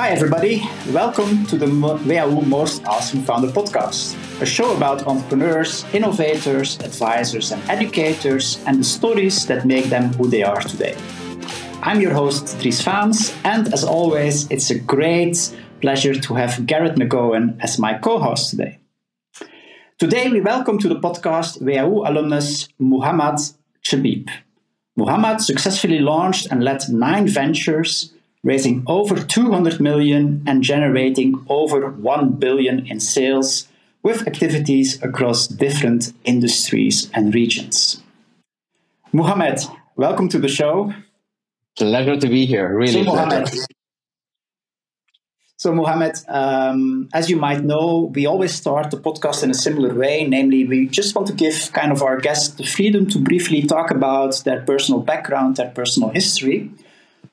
Hi, everybody. Welcome to the WHU Most Awesome Founder podcast, a show about entrepreneurs, innovators, advisors, and educators, and the stories that make them who they are today. I'm your host, Dries Faems, and as always, it's a great pleasure to have Garrett McGowan as my co host today. Today, we welcome to the podcast WHU alumnus Muhammad Chbib. Muhammad successfully launched and led nine ventures, raising over 200 million and generating over 1 billion in sales with activities across different industries and regions. Muhammad, welcome to the show. Pleasure to be here. Really so, Muhammad, so, Mohammed, um, as you might know, we always start the podcast in a similar way. Namely, we just want to give kind of our guests the freedom to briefly talk about their personal background, their personal history.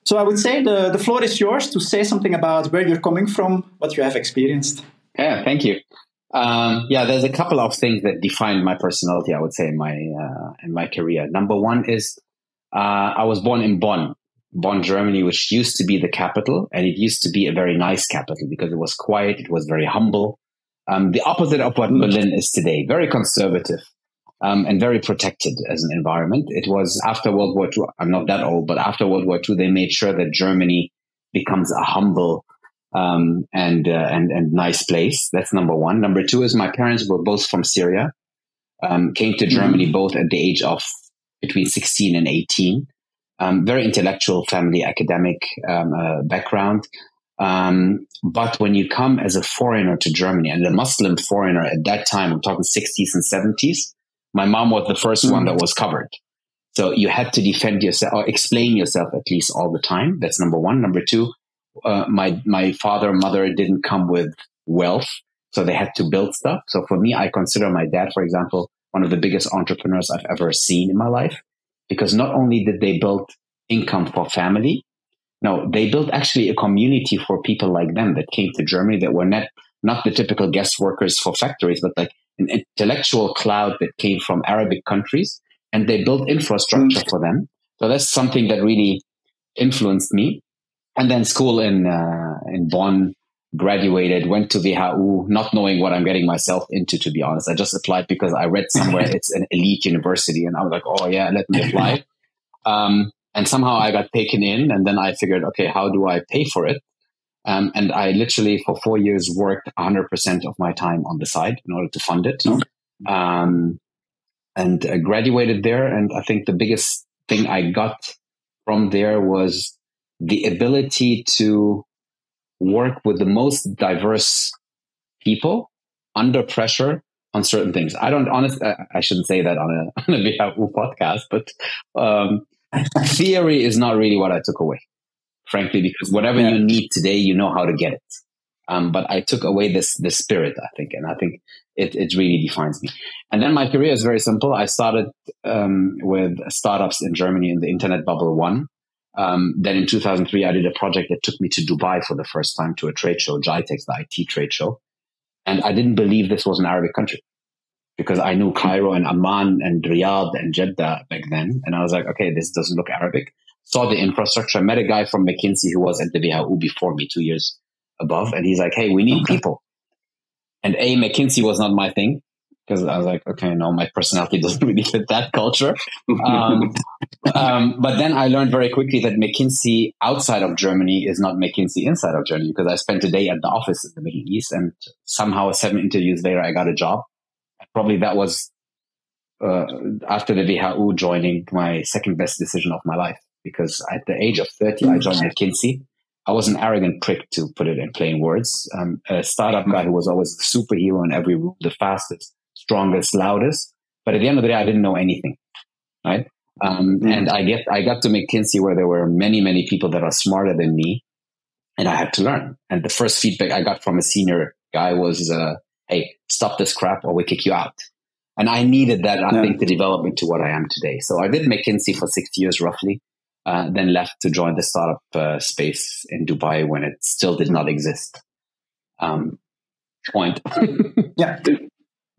So, I would say the, the floor is yours to say something about where you're coming from, what you have experienced. Yeah, thank you. Um, yeah, there's a couple of things that define my personality. I would say in my uh, in my career. Number one is uh, I was born in Bonn, Bonn, Germany, which used to be the capital, and it used to be a very nice capital because it was quiet, it was very humble. Um, the opposite of what Berlin is today, very conservative um, and very protected as an environment. It was after World War II. I'm not that old, but after World War II, they made sure that Germany becomes a humble um, and uh, and and nice place. That's number one. Number two is my parents were both from Syria, um, came to Germany mm-hmm. both at the age of between 16 and 18 um, very intellectual family, academic um, uh, background. Um, but when you come as a foreigner to Germany and a Muslim foreigner at that time, I'm talking 60s and 70s, my mom was the 1st mm-hmm. one that was covered. So you had to defend yourself or explain yourself at least all the time. That's number one. Number two, uh, my, my father, mother didn't come with wealth. So they had to build stuff. So for me, I consider my dad, for example, one of the biggest entrepreneurs I've ever seen in my life because not only did they build income for family, no, they built actually a community for people like them that came to Germany that were not not the typical guest workers for factories, but like an intellectual cloud that came from Arabic countries, and they built infrastructure for them. So that's something that really influenced me. And then school in uh, in Bonn, graduated, went to WHU, not knowing what I'm getting myself into, to be honest. I just applied because I read somewhere it's an elite university and I was like, oh yeah, let me apply. Um, and somehow I got taken in and then I figured, okay, how do I pay for it? Um, and I literally for four years worked 100% of my time on the side in order to fund it. Um, and I graduated there. And I think the biggest thing I got from there was the ability to work with the most diverse people under pressure on certain things. I don't honestly, I shouldn't say that on a, on a podcast, but um, theory is not really what I took away, frankly, because whatever yeah. you need today, you know how to get it. Um, but I took away this this spirit, I think, and I think it, it really defines me. And then my career is very simple. I started um, with startups in Germany in the internet bubble one. Um, then in 2003, I did a project that took me to Dubai for the first time to a trade show, GITEX, the IT trade show. And I didn't believe this was an Arabic country because I knew Cairo and Amman and Riyadh and Jeddah back then. And I was like, okay, this doesn't look Arabic. Saw the infrastructure. I met a guy from McKinsey who was at the WHU before me, two years above. And he's like, hey, we need people. And A, McKinsey was not my thing because I was like, okay, no, my personality doesn't really fit that culture. Um, um, but then I learned very quickly that McKinsey outside of Germany is not McKinsey inside of Germany because I spent a day at the office in the Middle East and somehow seven interviews later, I got a job. Probably that was uh, after the WHU joining my second best decision of my life because at the age of 30, I joined McKinsey. I was an arrogant prick to put it in plain words. Um, a startup guy who was always the superhero in every room, the fastest, strongest, loudest. But at the end of the day, I didn't know anything, right? Um, mm-hmm. And I get I got to McKinsey where there were many many people that are smarter than me, and I had to learn. And the first feedback I got from a senior guy was, uh, "Hey, stop this crap, or we kick you out." And I needed that, I yeah. think, to develop into what I am today. So I did McKinsey for six years roughly, uh, then left to join the startup uh, space in Dubai when it still did not exist. Um, point. yeah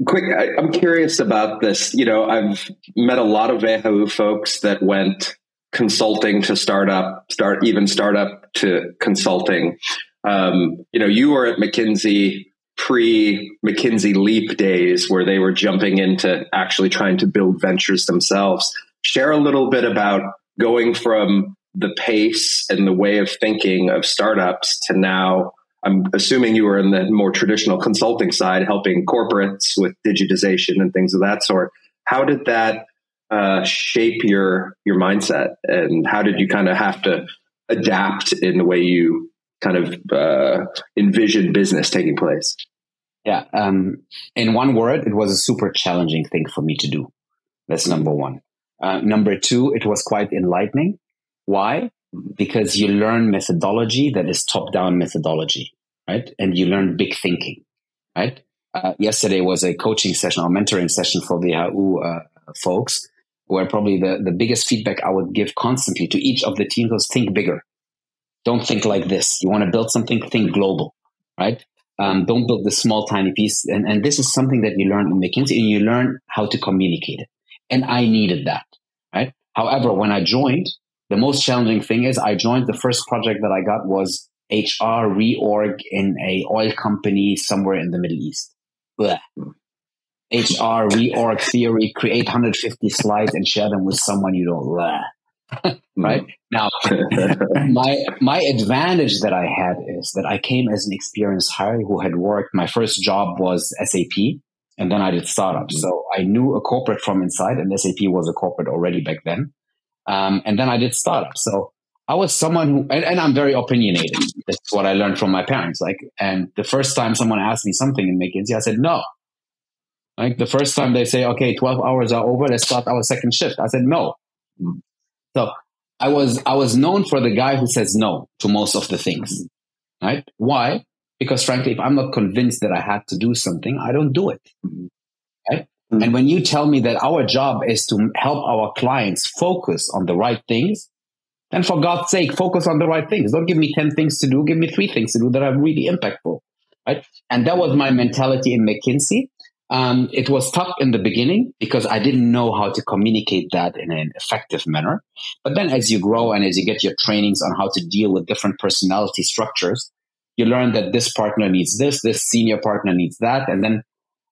quick I, am curious about this you know i've met a lot of WHU folks that went consulting to startup start even startup to consulting um, you know, you were at McKinsey pre McKinsey Leap days where they were jumping into actually trying to build ventures themselves. Share a little bit about going from the pace and the way of thinking of startups to now. I'm assuming you were in the more traditional consulting side, helping corporates with digitization and things of that sort. How did that uh, shape your your mindset, and how did you kind of have to adapt in the way you kind of uh, envision business taking place? Yeah. Um, in one word, it was a super challenging thing for me to do. That's number one. Uh, number two, it was quite enlightening. Why? Because you learn methodology that is top down methodology, right? And you learn big thinking, right? Uh, yesterday was a coaching session or mentoring session for the WHU uh, folks, where probably the, the biggest feedback I would give constantly to each of the teams was think bigger. Don't think like this. You want to build something, think global, right? Um, don't build this small, tiny piece. And, and this is something that you learn in McKinsey and you learn how to communicate it. And I needed that, right? However, when I joined, the most challenging thing is I joined the first project that I got was HR reorg in a oil company somewhere in the Middle East. Blech. HR reorg theory, create 150 slides and share them with someone you don't love. right now, my my advantage that I had is that I came as an experienced hire who had worked. My first job was SAP, and then I did startups. Mm-hmm. So I knew a corporate from inside, and SAP was a corporate already back then. Um, and then I did startups. So I was someone who, and, and, I'm very opinionated. That's what I learned from my parents. Like, and the first time someone asked me something in McKinsey, I said no. Like the first time they say, okay, 12 hours are over, let's start our second shift. I said, no. So I was, I was known for the guy who says no to most of the things. Right? Why? Because frankly, if I'm not convinced that I had to do something, I don't do it. Right? Mm-hmm. And when you tell me that our job is to help our clients focus on the right things, then for God's sake, focus on the right things. Don't give me 10 things to do. Give me three things to do that are really impactful. Right? And that was my mentality in McKinsey. Um, it was tough in the beginning because I didn't know how to communicate that in an effective manner. But then as you grow and as you get your trainings on how to deal with different personality structures, you learn that this partner needs this, this senior partner needs that. And then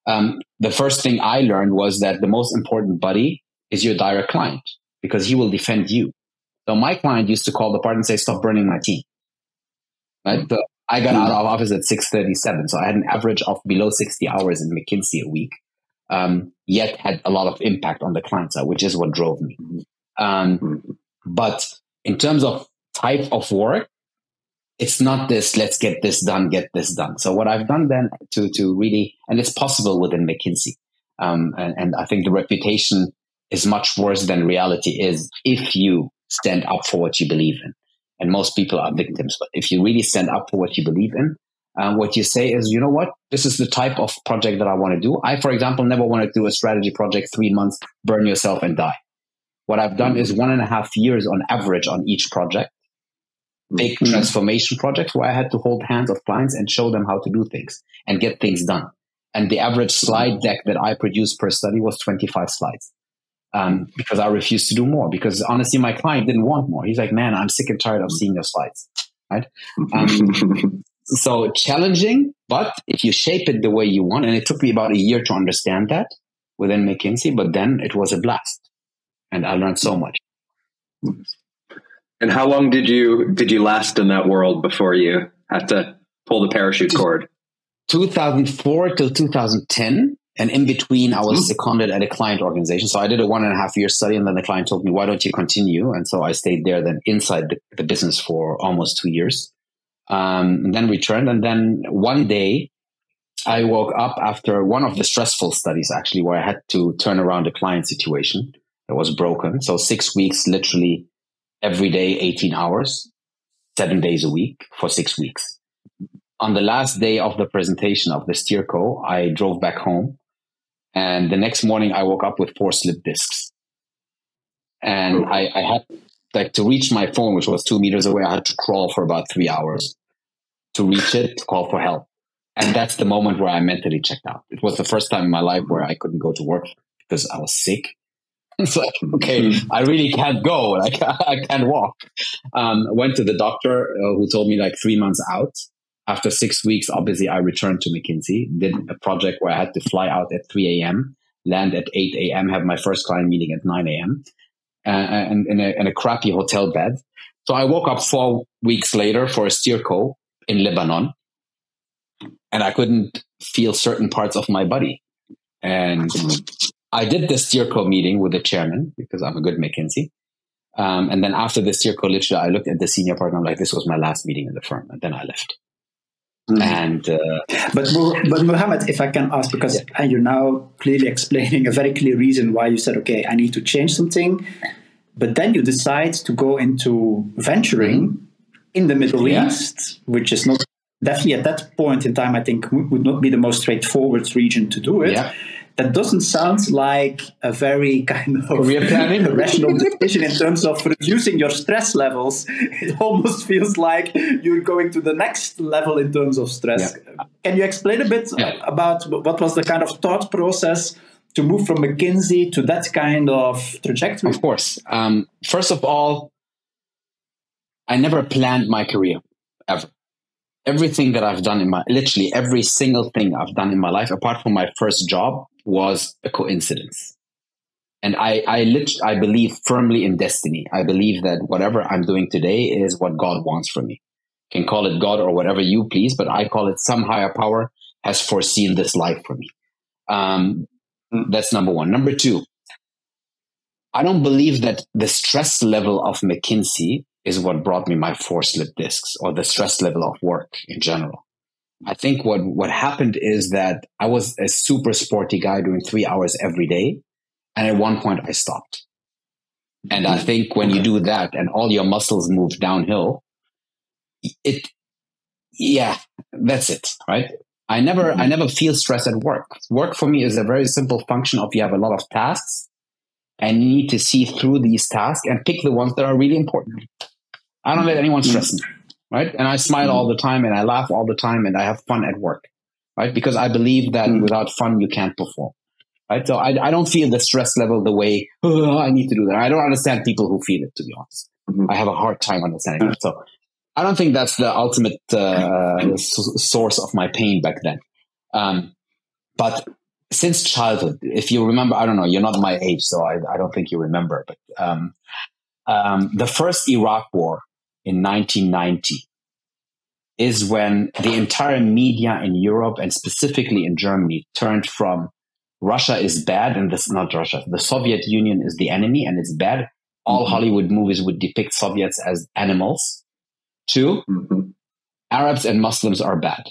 um, the first thing I learned was that the most important buddy is your direct client because he will defend you. So my client used to call the partner and say, stop burning my team. Right? So I got out of office at 637. So I had an average of below 60 hours in McKinsey a week, um, yet had a lot of impact on the client side, which is what drove me. Um, but in terms of type of work, it's not this, let's get this done, get this done. So what I've done then to, to really, and it's possible within McKinsey. Um, and, and I think the reputation is much worse than reality is if you stand up for what you believe in and most people are victims. But if you really stand up for what you believe in, um, what you say is, you know what, this is the type of project that I want to do. I, for example, never want to do a strategy project three months, burn yourself and die. What I've done is one and a half years on average on each project, big mm-hmm. transformation projects where I had to hold hands of clients and show them how to do things and get things done. And the average slide deck that I produced per study was 25 slides um, because I refused to do more. Because honestly, my client didn't want more. He's like, man, I'm sick and tired of seeing your slides. Right. Um, so challenging, but if you shape it the way you want, and it took me about a year to understand that within McKinsey, but then it was a blast, and I learned so much. And how long did you did you last in that world before you had to pull the parachute cord? 2004 till 2010 and in between, I was mm-hmm. seconded at a client organization. So I did a one and a half year study, and then the client told me, "Why don't you continue?" And so I stayed there, then inside the, the business for almost two years, um, and then returned. And then one day, I woke up after one of the stressful studies, actually, where I had to turn around a client situation that was broken. So six weeks, literally every day, eighteen hours, seven days a week for six weeks. On the last day of the presentation of the Steerco, I drove back home and the next morning, I woke up with four slip discs. And I, I had like to reach my phone, which was two meters away. I had to crawl for about three hours to reach it, to call for help. And that's the moment where I mentally checked out. It was the first time in my life where I couldn't go to work because I was sick. It's like, okay. I really can't go. Like, I can't walk. Um, went to the doctor uh, who told me like three months out. After six weeks, obviously, I returned to McKinsey, did a project where I had to fly out at 3 a.m., land at 8 a.m., have my first client meeting at 9 a.m., uh, and in a, in a crappy hotel bed. So I woke up four weeks later for a steerco in Lebanon, and I couldn't feel certain parts of my body. And I did the steerco meeting with the chairman because I'm a good McKinsey. Um, and then after the steerco, literally, I looked at the senior partner. I'm like, this was my last meeting in the firm, and then I left. Mm. And uh, but but Mohammed, if I can ask, because yeah. you're now clearly explaining a very clear reason why you said, okay, I need to change something, but then you decide to go into venturing in the Middle yeah. East, which is not definitely at that point in time, I think would not be the most straightforward region to do it. Yeah that doesn't sound like a very kind of career planning rational decision in terms of reducing your stress levels. It almost feels like you're going to the next level in terms of stress. Yeah. Can you explain a bit yeah. about what was the kind of thought process to move from McKinsey to that kind of trajectory? Of course. Um, first of all, I never planned my career ever everything that I've done in my literally every single thing I've done in my life, apart from my first job, was a coincidence. And I, I, lit- I believe firmly in destiny. I believe that whatever I'm doing today is what God wants for me. Can call it God or whatever you please, but I call it some higher power has foreseen this life for me. Um, that's number one. Number two, I don't believe that the stress level of McKinsey is what brought me my four slip discs or the stress level of work in general. I think what, what happened is that I was a super sporty guy doing three hours every day. And at one point I stopped. And I think when you do that and all your muscles move downhill, it, yeah, that's it, right? I never, mm-hmm. I never feel stress at work. Work for me is a very simple function of you have a lot of tasks and you need to see through these tasks and pick the ones that are really important. I don't let anyone stress me right? And I smile all the time and I laugh all the time and I have fun at work, right? Because I believe that mm. without fun, you can't perform, right? So I, I don't feel the stress level the way oh, I need to do that. I don't understand people who feel it, to be honest. Mm-hmm. I have a hard time understanding it. So I don't think that's the ultimate uh, s- source of my pain back then. Um, but since childhood, if you remember, I don't know, you're not my age, so I, I don't think you remember, but um, um, the first Iraq war in 1990 is when the entire media in Europe and specifically in Germany turned from Russia is bad and this not Russia, the Soviet Union is the enemy and it's bad. All mm-hmm. Hollywood movies would depict Soviets as animals. 2 mm-hmm. Arabs and Muslims are bad.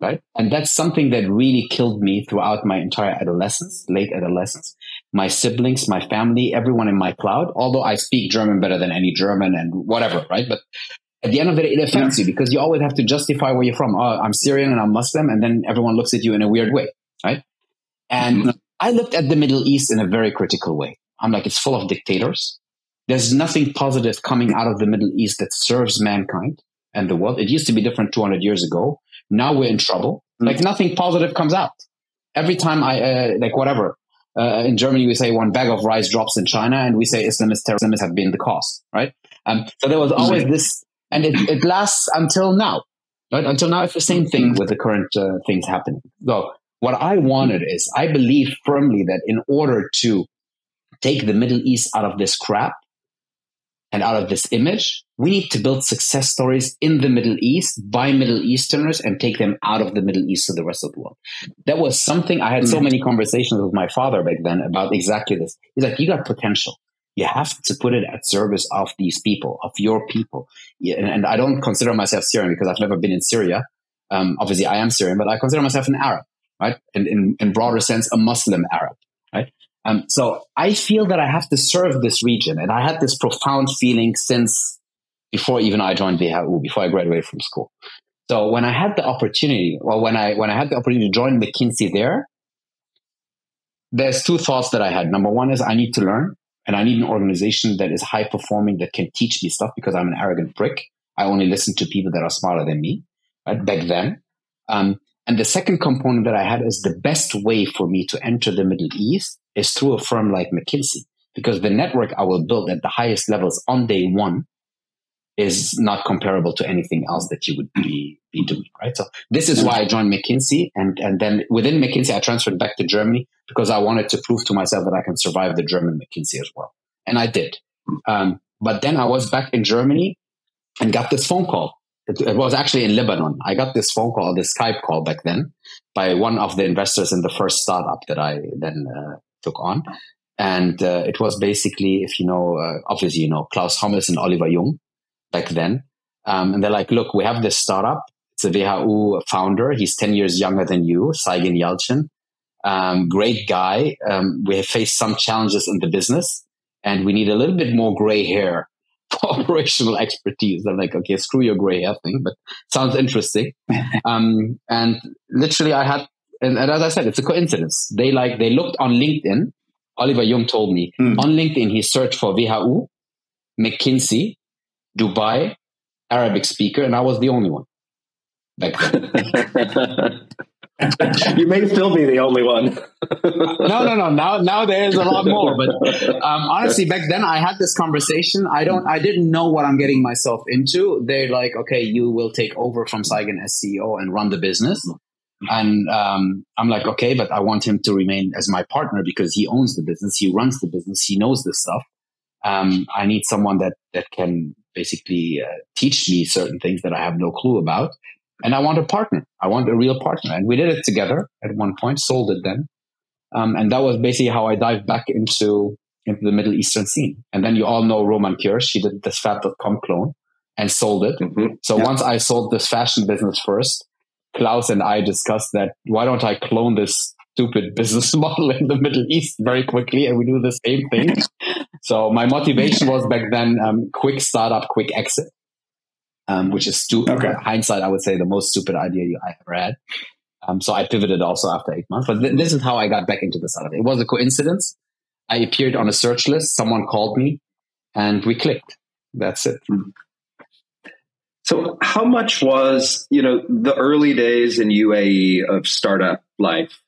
Right. And that's something that really killed me throughout my entire adolescence, late adolescence my siblings, my family, everyone in my cloud, although I speak German better than any German and whatever, right? But at the end of it, it affects you because you always have to justify where you're from. Oh, I'm Syrian and I'm Muslim. And then everyone looks at you in a weird way, right? And mm-hmm. I looked at the Middle East in a very critical way. I'm like, it's full of dictators. There's nothing positive coming out of the Middle East that serves mankind and the world. It used to be different 200 years ago. Now we're in trouble. Mm-hmm. Like nothing positive comes out. Every time I, uh, like whatever, uh, in Germany, we say one bag of rice drops in China, and we say Islamist terrorists have been the cause, right? Um, so there was always this, and it, it lasts until now, right? Until now, it's the same thing with the current uh, things happening. So what I wanted is, I believe firmly that in order to take the Middle East out of this crap and out of this image, we need to build success stories in the Middle East by Middle Easterners and take them out of the Middle East to the rest of the world. That was something I had so mm. many conversations with my father back then about exactly this. He's like, you got potential. You have to put it at service of these people, of your people. And, and, I don't consider myself Syrian because I've never been in Syria. Um, obviously, I am Syrian, but I consider myself an Arab, right? In, in, in broader sense, a Muslim Arab? Um, so I feel that I have to serve this region. And I had this profound feeling since before even I joined WHU, before I graduated from school. So when I had the opportunity, well, when I when I had the opportunity to join McKinsey there, there's two thoughts that I had. Number one is I need to learn, and I need an organization that is high performing that can teach me stuff because I'm an arrogant prick. I only listen to people that are smarter than me. Right back then. Um, and the second component that I had is the best way for me to enter the Middle East is through a firm like McKinsey because the network I will build at the highest levels on day one is not comparable to anything else that you would be, be doing, right? So this is why I joined McKinsey. And, and then within McKinsey, I transferred back to Germany because I wanted to prove to myself that I can survive the German McKinsey as well. And I did. Um, but then I was back in Germany and got this phone call. It, it, was actually in Lebanon. I got this phone call, this Skype call back then by one of the investors in the first startup that I then uh, took on. And uh, it was basically, if you know, uh, obviously, you know, Klaus Hommels and Oliver Jung back then. Um, and they're like, look, we have this startup. It's a WHU founder. He's 10 years younger than you, Saygin Yalcin. Um, great guy. Um, we have faced some challenges in the business and we need a little bit more gray hair for operational expertise. I'm like, okay, screw your gray hair thing, but sounds interesting. um, and literally I had, and, and, as I said, it's a coincidence. They like, they looked on LinkedIn. Oliver Jung told me mm. on LinkedIn, he searched for WHU, McKinsey, Dubai, Arabic speaker, and I was the only one. Back then. you may still be the only one. no, no, no. Now, now there is a lot more. But um, honestly, back then I had this conversation. I don't, I didn't know what I'm getting myself into. They're like, okay, you will take over from Saygin as CEO and run the business. And um, I'm like, okay, but I want him to remain as my partner because he owns the business, he runs the business, he knows this stuff. Um, I need someone that that can basically uh, teach me certain things that I have no clue about and I want a partner. I want a real partner. And we did it together at one point, sold it then. Um, and that was basically how I dived back into, into the Middle Eastern scene. And then you all know Roman Kirsch. She did this fab.com clone and sold it. Mm-hmm. So yeah. once I sold this fashion business first, Klaus and I discussed that why don't I clone this stupid business model in the Middle East very quickly and we do the same thing. so my motivation was back then um, quick startup, quick exit um, which is stupid. Okay. Hindsight, I would say the most stupid idea I ever had. Um, so I pivoted also after eight months. But th- this is how I got back into the startup. It was a coincidence. I appeared on a search list. Someone called me, and we clicked. That's it. Hmm. So, how much was you know the early days in UAE of startup life?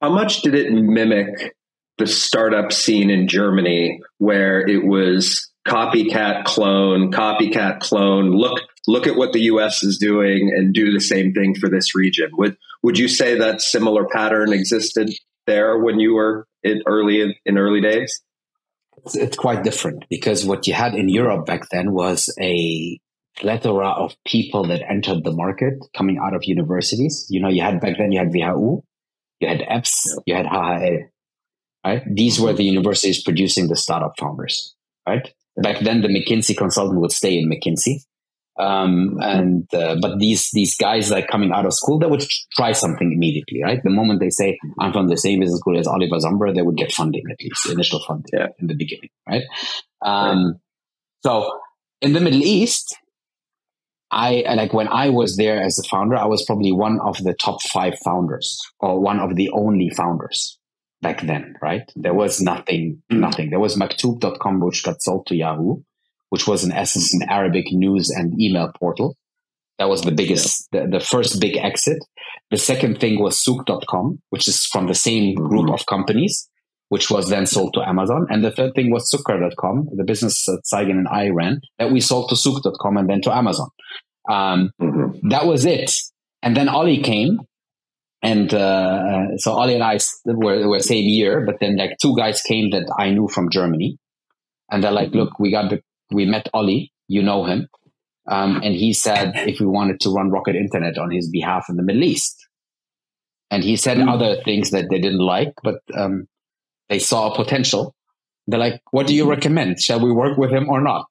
How much did it mimic the startup scene in Germany, where it was copycat clone, copycat clone? Look, look at what the US is doing and do the same thing for this region. Would would you say that similar pattern existed there when you were in early in early days? It's, it's quite different because what you had in Europe back then was a plethora of people that entered the market coming out of universities. You know, you had back then you had WHU, you had EBS, you had HHL, right? These were the universities producing the startup founders, right? Back then, the McKinsey consultant would stay in McKinsey um, and uh, but these these guys like coming out of school, they would try something immediately, right? The moment they say I'm from the same business school as Oliver Samwer, they would get funding at least initial funding yeah. in the beginning, right? Um, right. So in the Middle East, I like when I was there as a founder, I was probably one of the top five founders or one of the only founders back then, right? There was nothing, mm. nothing. There was Maktoob.com, which got sold to Yahoo which was in essence an Arabic news and email portal. That was the biggest, the, the first big exit. The second thing was Souq.com, which is from the same group of companies, which was then sold to Amazon. And the third thing was Sukar.com, the business that Saygin and I ran, that we sold to Souq.com and then to Amazon. Um, mm-hmm. That was it. And then Ollie came. And uh, so Ollie and I were, were same year, but then like two guys came that I knew from Germany. And they're like, look, we got we met Ollie, you know him, um, and he said if we wanted to run Rocket Internet on his behalf in the Middle East. And he said mm. other things that they didn't like, but um, they saw a potential. They're like, "What do you recommend? Shall we work with him or not?"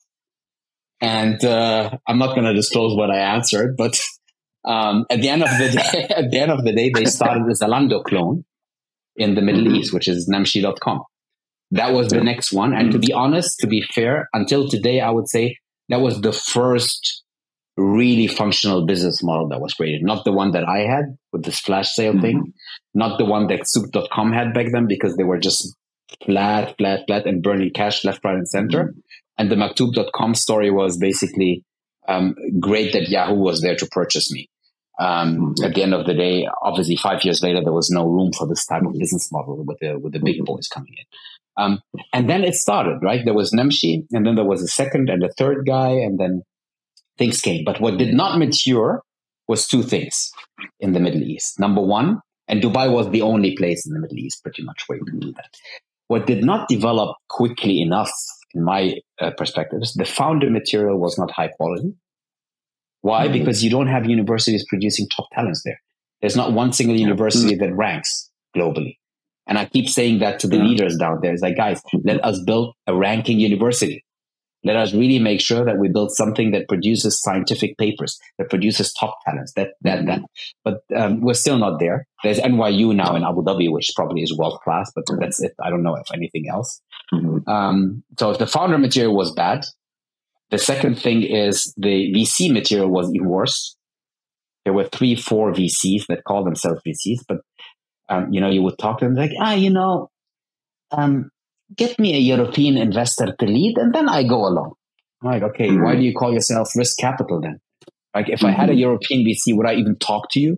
And uh, I'm not going to disclose what I answered, but um, at the end of the day, at the end of the day, they started the Zalando clone in the Middle mm-hmm. East, which is Namshi.com. That was the next one. And to be honest, to be fair, until today, I would say that was the first really functional business model that was created. Not the one that I had with this flash sale mm-hmm. thing, not the one that Souq.com had back then because they were just flat, flat, flat and burning cash left, right, and center. Mm-hmm. And the Maktoob.com story was basically um, great that Yahoo was there to purchase me. Um, mm-hmm. At the end of the day, obviously, five years later, there was no room for this type of business model with the with the big mm-hmm. boys coming in. Um, and then it started, right? There was Namshi, and then there was a second and a third guy, and then things came. But what did not mature was two things in the Middle East. Number one, and Dubai was the only place in the Middle East pretty much where you can do that. What did not develop quickly enough, in my uh, perspective, is the founder material was not high quality. Why? Mm-hmm. Because you don't have universities producing top talents there. There's not one single university mm-hmm. that ranks globally. And I keep saying that to the yeah. leaders down there. It's like, guys, let us build a ranking university. Let us really make sure that we build something that produces scientific papers, that produces top talents, that, that, that. But um, we're still not there. There's NYU now in Abu Dhabi, which probably is world class, but that's it. I don't know if anything else. Mm-hmm. Um, so if the founder material was bad, the second thing is the VC material was even worse. There were three, four VCs that call themselves VCs, but um, you know, you would talk to them like, ah, you know, um, get me a European investor to lead, and then I go along. I'm like, okay, mm-hmm. why do you call yourself risk capital then? Like, if mm-hmm. I had a mm-hmm. European VC, would I even talk to you?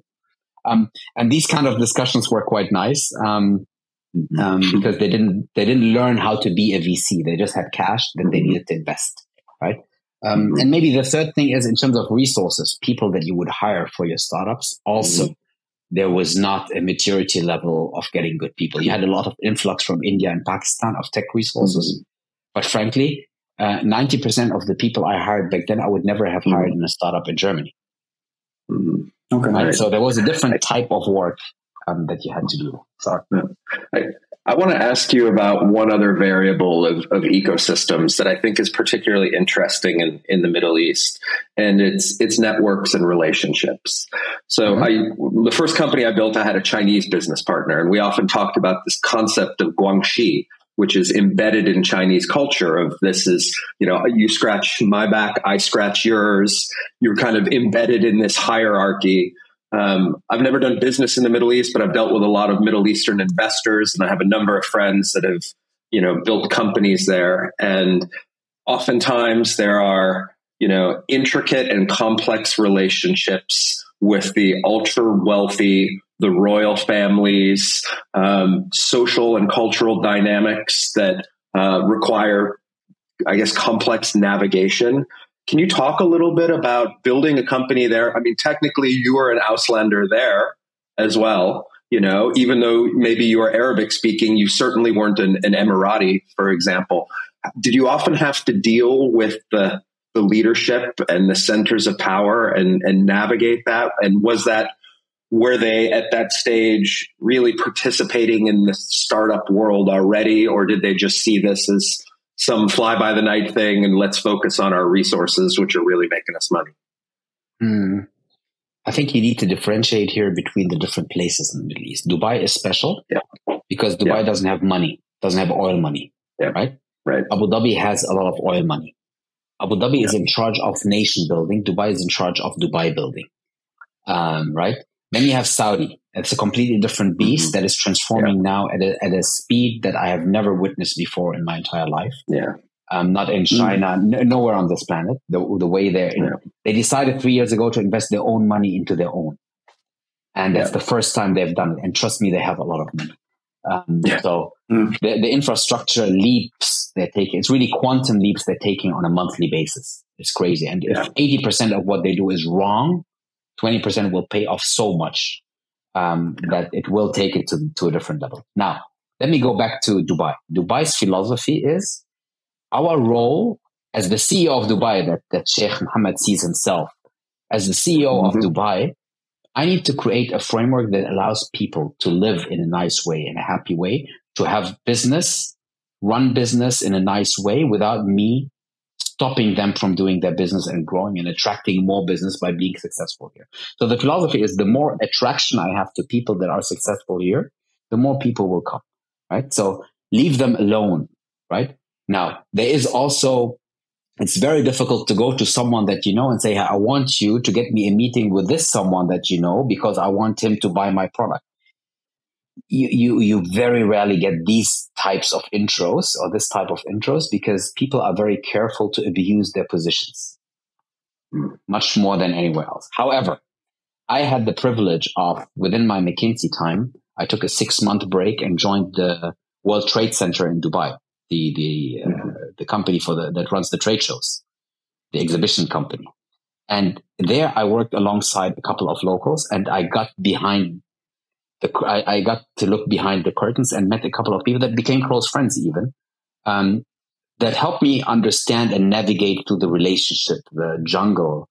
Um, and these kind of discussions were quite nice um, mm-hmm. um, because they didn't they didn't learn how to be a VC. They just had cash, then they needed to invest, right? Um, and maybe the third thing is in terms of resources, people that you would hire for your startups. Also, there was not a maturity level of getting good people. You had a lot of influx from India and Pakistan of tech resources. Mm-hmm. But frankly, uh, 90% of the people I hired back then, I would never have hired mm-hmm. in a startup in Germany. Mm-hmm. Okay. Right? So there was a different type of work um, that you had to do. Sorry. I, I want to ask you about one other variable of, of ecosystems that I think is particularly interesting in, in the Middle East, and it's it's networks and relationships. So, mm-hmm. I the first company I built, I had a Chinese business partner, and we often talked about this concept of guanxi, which is embedded in Chinese culture. Of this is you know you scratch my back, I scratch yours. You're kind of embedded in this hierarchy um, I've never done business in the Middle East, but I've dealt with a lot of Middle Eastern investors, and I have a number of friends that have, you know, built companies there. And oftentimes there are, you know, intricate and complex relationships with the ultra wealthy, the royal families, um, social and cultural dynamics that uh, require, I guess, complex navigation. Can you talk a little bit about building a company there? I mean, technically, you are an Auslander there as well. You know, even though maybe you are Arabic speaking, you certainly weren't an, an Emirati, for example. Did you often have to deal with the the leadership and the centers of power and and navigate that? And was that were they at that stage really participating in the startup world already, or did they just see this as some fly by the night thing and let's focus on our resources, which are really making us money. Mm. I think you need to differentiate here between the different places in the Middle East. Dubai is special yeah. because Dubai yeah. doesn't have money, doesn't have oil money, yeah. right? Right. Abu Dhabi has a lot of oil money. Abu Dhabi is in charge of nation building. Dubai is in charge of Dubai building, um, right? Then you have Saudi. It's a completely different beast mm-hmm. that is transforming yeah. now at a, at a speed that I have never witnessed before in my entire life. Yeah. Um, not in mm. China, mm-hmm. n- nowhere on this planet. The, the way they yeah. they decided three years ago to invest their own money into their own, and that's yeah. the first time they've done it. And trust me, they have a lot of money. Um, yeah. So mm. the, the infrastructure leaps they're taking, it's really quantum leaps they're taking on a monthly basis. It's crazy. And if eighty percent of what they do is wrong, twenty percent will pay off so much um, that it will take it to, to a different level. Now, let me go back to Dubai. Dubai's philosophy is our role as the CEO of Dubai, that, that Sheikh Mohammed sees himself as the CEO mm-hmm. of Dubai. I need to create a framework that allows people to live in a nice way, in a happy way, to have business, run business in a nice way without me stopping them from doing their business and growing and attracting more business by being successful here. So the philosophy is the more attraction I have to people that are successful here, the more people will come, right? So leave them alone, right? Now, there is also, it's very difficult to go to someone that you know and say, I want you to get me a meeting with this someone that you know because I want him to buy my product you, you you very rarely get these types of intros or this type of intros because people are very careful to abuse their positions much more than anywhere else. However, I had the privilege of within my McKinsey time, I took a six month break and joined the World Trade Center in Dubai, the the uh, the company for the that runs the trade shows, the exhibition company. And there I worked alongside a couple of locals and I got behind the, I, I got to look behind the curtains and met a couple of people that became close friends even. Um, that helped me understand and navigate through the relationship, the jungle,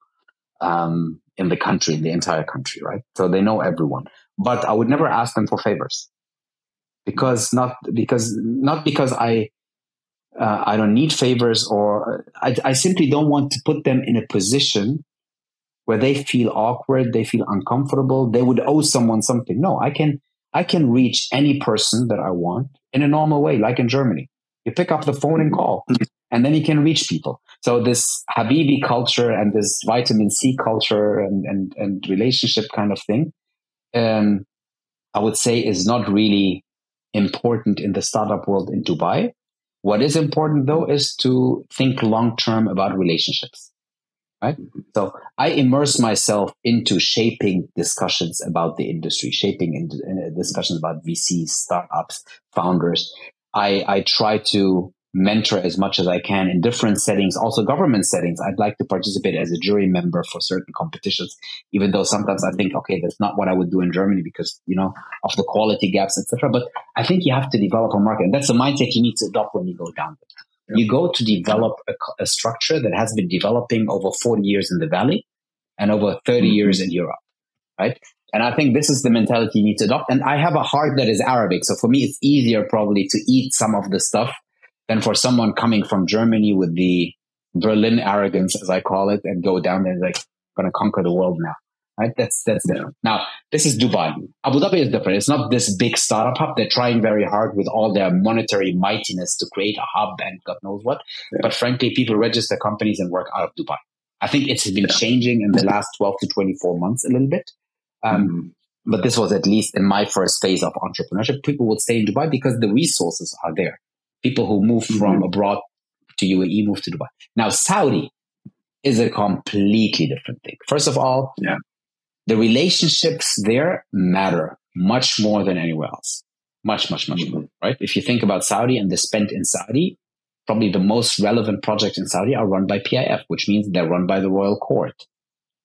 um, in the country, in the entire country, right? So they know everyone. But I would never ask them for favors because not because not because I uh, I don't need favors or I, I simply don't want to put them in a position where they feel awkward, they feel uncomfortable, they would owe someone something. No, I can I can reach any person that I want in a normal way, like in Germany. You pick up the phone and call, and then you can reach people. So this Habibi culture and this vitamin C culture and and, and relationship kind of thing, um, I would say is not really important in the startup world in Dubai. What is important though is to think long term about relationships. Right? So I immerse myself into shaping discussions about the industry, shaping in, in uh, discussions about VCs, startups, founders. I, I try to mentor as much as I can in different settings, also government settings. I'd like to participate as a jury member for certain competitions, even though sometimes I think, okay, that's not what I would do in Germany because, you know, of the quality gaps, etc. But I think you have to develop a market. And that's a mindset you need to adopt when you go down there. You go to develop a, a, structure that has been developing over 40 years in the Valley and over 30 mm-hmm. years in Europe, right? And I think this is the mentality you need to adopt. And I have a heart that is Arabic. So for me, it's easier probably to eat some of the stuff than for someone coming from Germany with the Berlin arrogance, as I call it, and go down there like going to conquer the world now. Right? That's that's different. Now, this is Dubai. Abu Dhabi is different. It's not this big startup hub. They're trying very hard with all their monetary mightiness to create a hub and God knows what. Yeah. But frankly, people register companies and work out of Dubai. I think it's been changing in the last 12 to 24 months a little bit. Um, mm-hmm. But this was at least in my first phase of entrepreneurship. People would stay in Dubai because the resources are there people who move mm-hmm. from abroad to UAE move to Dubai. Now, Saudi is a completely different thing. First of all, yeah. The relationships there matter much more than anywhere else. Much, much, much mm-hmm. more, right? If you think about Saudi and the spend in Saudi, probably the most relevant projects in Saudi are run by PIF, which means they're run by the royal court,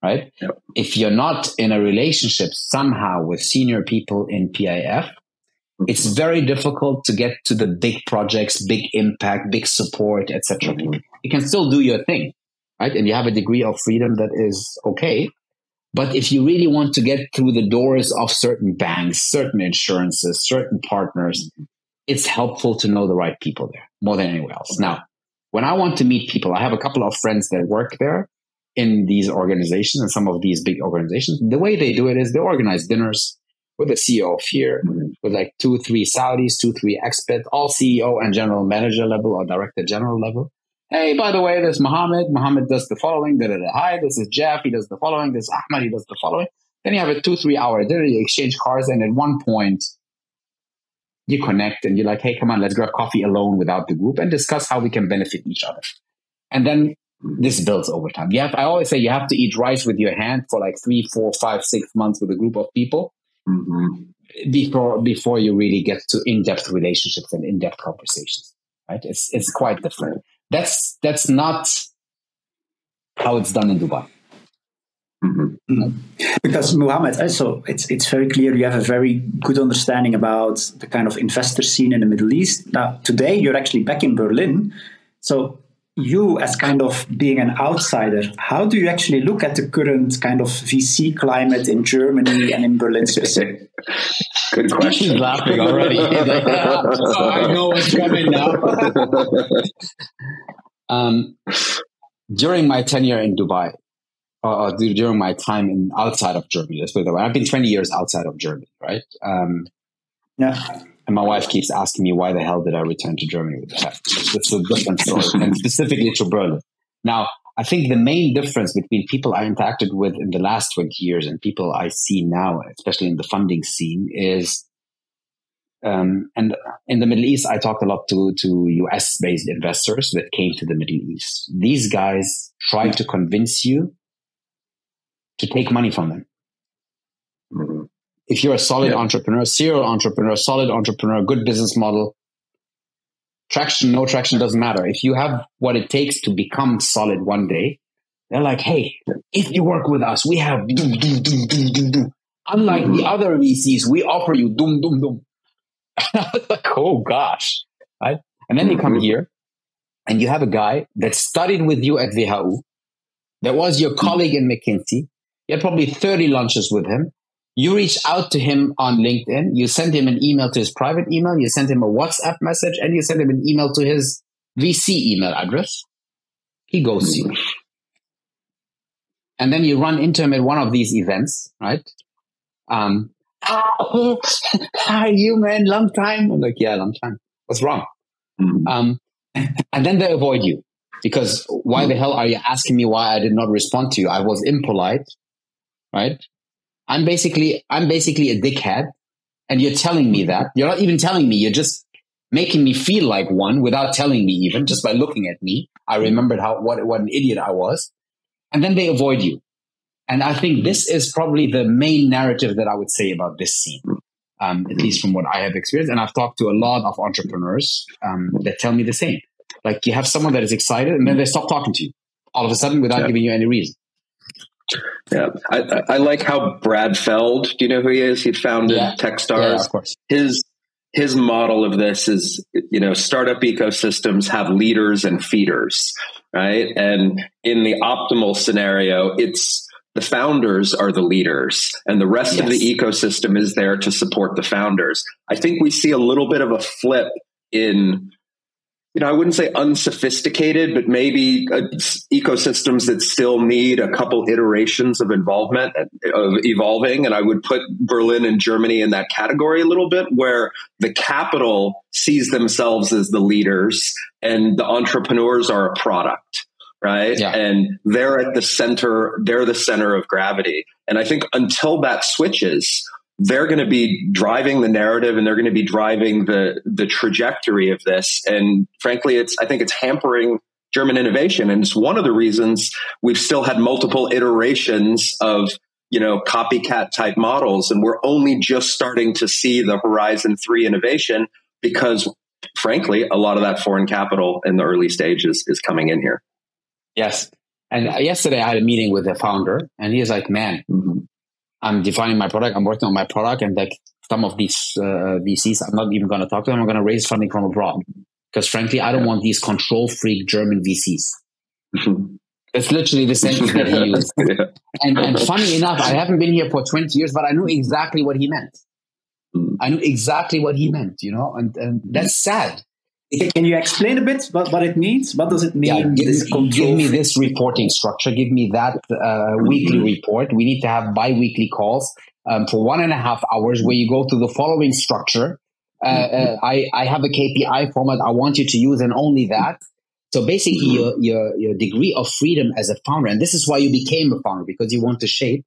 right? Yep. If you're not in a relationship somehow with senior people in PIF, it's very difficult to get to the big projects, big impact, big support, etc. Mm-hmm. You can still do your thing, right? And you have a degree of freedom that is okay. But if you really want to get through the doors of certain banks, certain insurances, certain partners, it's helpful to know the right people there more than anywhere else. Now, when I want to meet people, I have a couple of friends that work there in these organizations and some of these big organizations. The way they do it is they organize dinners with the CEO of here, mm-hmm. with like two, three Saudis, two, three expats, all CEO and general manager level or director general level. Hey, by the way, there's Mohammed. Mohammed does the following. Da, da, da. Hi, this is Jeff. He does the following. This is Ahmed. He does the following. Then you have a two, three hour dinner. You exchange cards. And at one point, you connect and you're like, hey, come on, let's grab coffee alone without the group and discuss how we can benefit each other. And then this builds over time. You have, I always say you have to eat rice with your hand for like three, four, five, six months with a group of people mm-hmm. before before you really get to in-depth relationships and in-depth conversations right it's it's quite different that's that's not how it's done in dubai Mm-hmm. Because Muhammad, also it's it's very clear you have a very good understanding about the kind of investor scene in the Middle East. Now today you're actually back in Berlin, so you as kind of being an outsider, how do you actually look at the current kind of VC climate in Germany and in Berlin specifically? Good question. He's laughing already. He's like, oh, I know what's coming now. um, during my tenure in Dubai, uh, during my time in outside of Germany, let's put it that way. I've been 20 years outside of Germany, right? Um, yeah. And my wife keeps asking me, why the hell did I return to Germany with check? It's a different story, and specifically to Berlin. Now, I think the main difference between people I interacted with in the last 20 years and people I see now, especially in the funding scene, is um, and in the Middle East, I talked a lot to, to US based investors that came to the Middle East. These guys try to convince you to take money from them. Mm-hmm if you're a solid yeah. entrepreneur, serial entrepreneur, solid entrepreneur, good business model, traction, no traction doesn't matter. If you have what it takes to become solid one day, They're like, hey, if you work with us, we have doom, doom, doom, doom, doom, doom. Unlike the other VCs, we offer you doom, doom, doom. I was like, oh gosh. Right? And then you come here and you have a guy that studied with you at WHU, that was your colleague in McKinsey. You had probably 30 lunches with him. You reach out to him on LinkedIn. You send him an email to his private email. You send him a WhatsApp message and you send him an email to his VC email address. He goes to you. And then you run into him at one of these events, right? Um, how are you, man? Long time. I'm like, yeah, long time. What's wrong? Mhm. Um, and then they avoid you because why the hell are you asking me why I did not respond to you? I was impolite, right? I'm basically, I'm basically a dickhead and you're telling me that. You're not even telling me. You're just making me feel like one without telling me even just by looking at me. I remembered how, what, what an idiot I was. And then they avoid you. And I think this is probably the main narrative that I would say about this scene, um, at least from what I have experienced. And I've talked to a lot of entrepreneurs um, that tell me the same. Like you have someone that is excited and then they stop talking to you all of a sudden without Yeah. giving you any reason. Yeah, I, I- like how Brad Feld. Do you know who he is? He founded Yeah. TechStars. Yeah, of course. his his model of this is you know startup ecosystems have leaders and feeders right and in the optimal scenario it's the founders are the leaders and the rest of the ecosystem is there to support the founders i think we see a little bit of a flip in you know i wouldn't say unsophisticated but maybe uh, ecosystems that still need a couple iterations of involvement of evolving. And i would put berlin and germany in that category a little bit where the capital sees themselves as the leaders and the entrepreneurs are a product right? Yeah. and they're at the center they're the center of gravity. And i think until that switches they're going to be driving the narrative and they're going to be driving the the trajectory of this. And frankly it's i think it's hampering german innovation. And it's one of the reasons we've still had multiple iterations of you know copycat type models. And we're only just starting to see the horizon 3 innovation because frankly a lot of that foreign capital in the early stages is coming in here. Yes. And yesterday I had a meeting with the founder and he was like, man, mm-hmm. I'm defining my product. I'm working on my product. And like some of these uh, VCs, I'm not even going to talk to them. I'm going to raise funding from abroad. Because frankly, I don't Yeah. want these control freak German VCs. It's literally the sentence that he used. Yeah. And, and funny enough, I haven't been here for 20 years, but I knew exactly what he meant. Mm. I knew exactly what he meant, you know, and, and that's sad. Can you explain a bit what, what it means? What does it mean? Yeah, give, give me this reporting structure. Give me that uh, weekly report. We need to have bi-weekly calls um, for one and a half hours where you go through the following structure. Uh, uh, I, I have a KPI format I want you to use and only that. So basically your, your, your degree of freedom as a founder, and this is why you became a founder because you want to shape,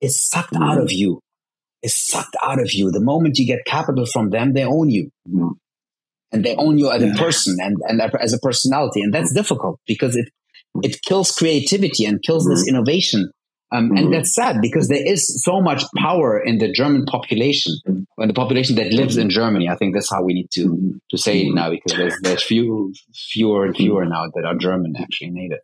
is sucked out of you. Is sucked out of you. The moment you get capital from them, they own you Mhm. And they own you as a person and, and as a personality. And that's difficult because it, it kills creativity and kills this innovation. Um, Mhm. And that's sad because there is so much power in the German population, in the population that lives in Germany. I think that's how we need to, to say it now because there's, there's few, fewer and fewer now that are German actually native.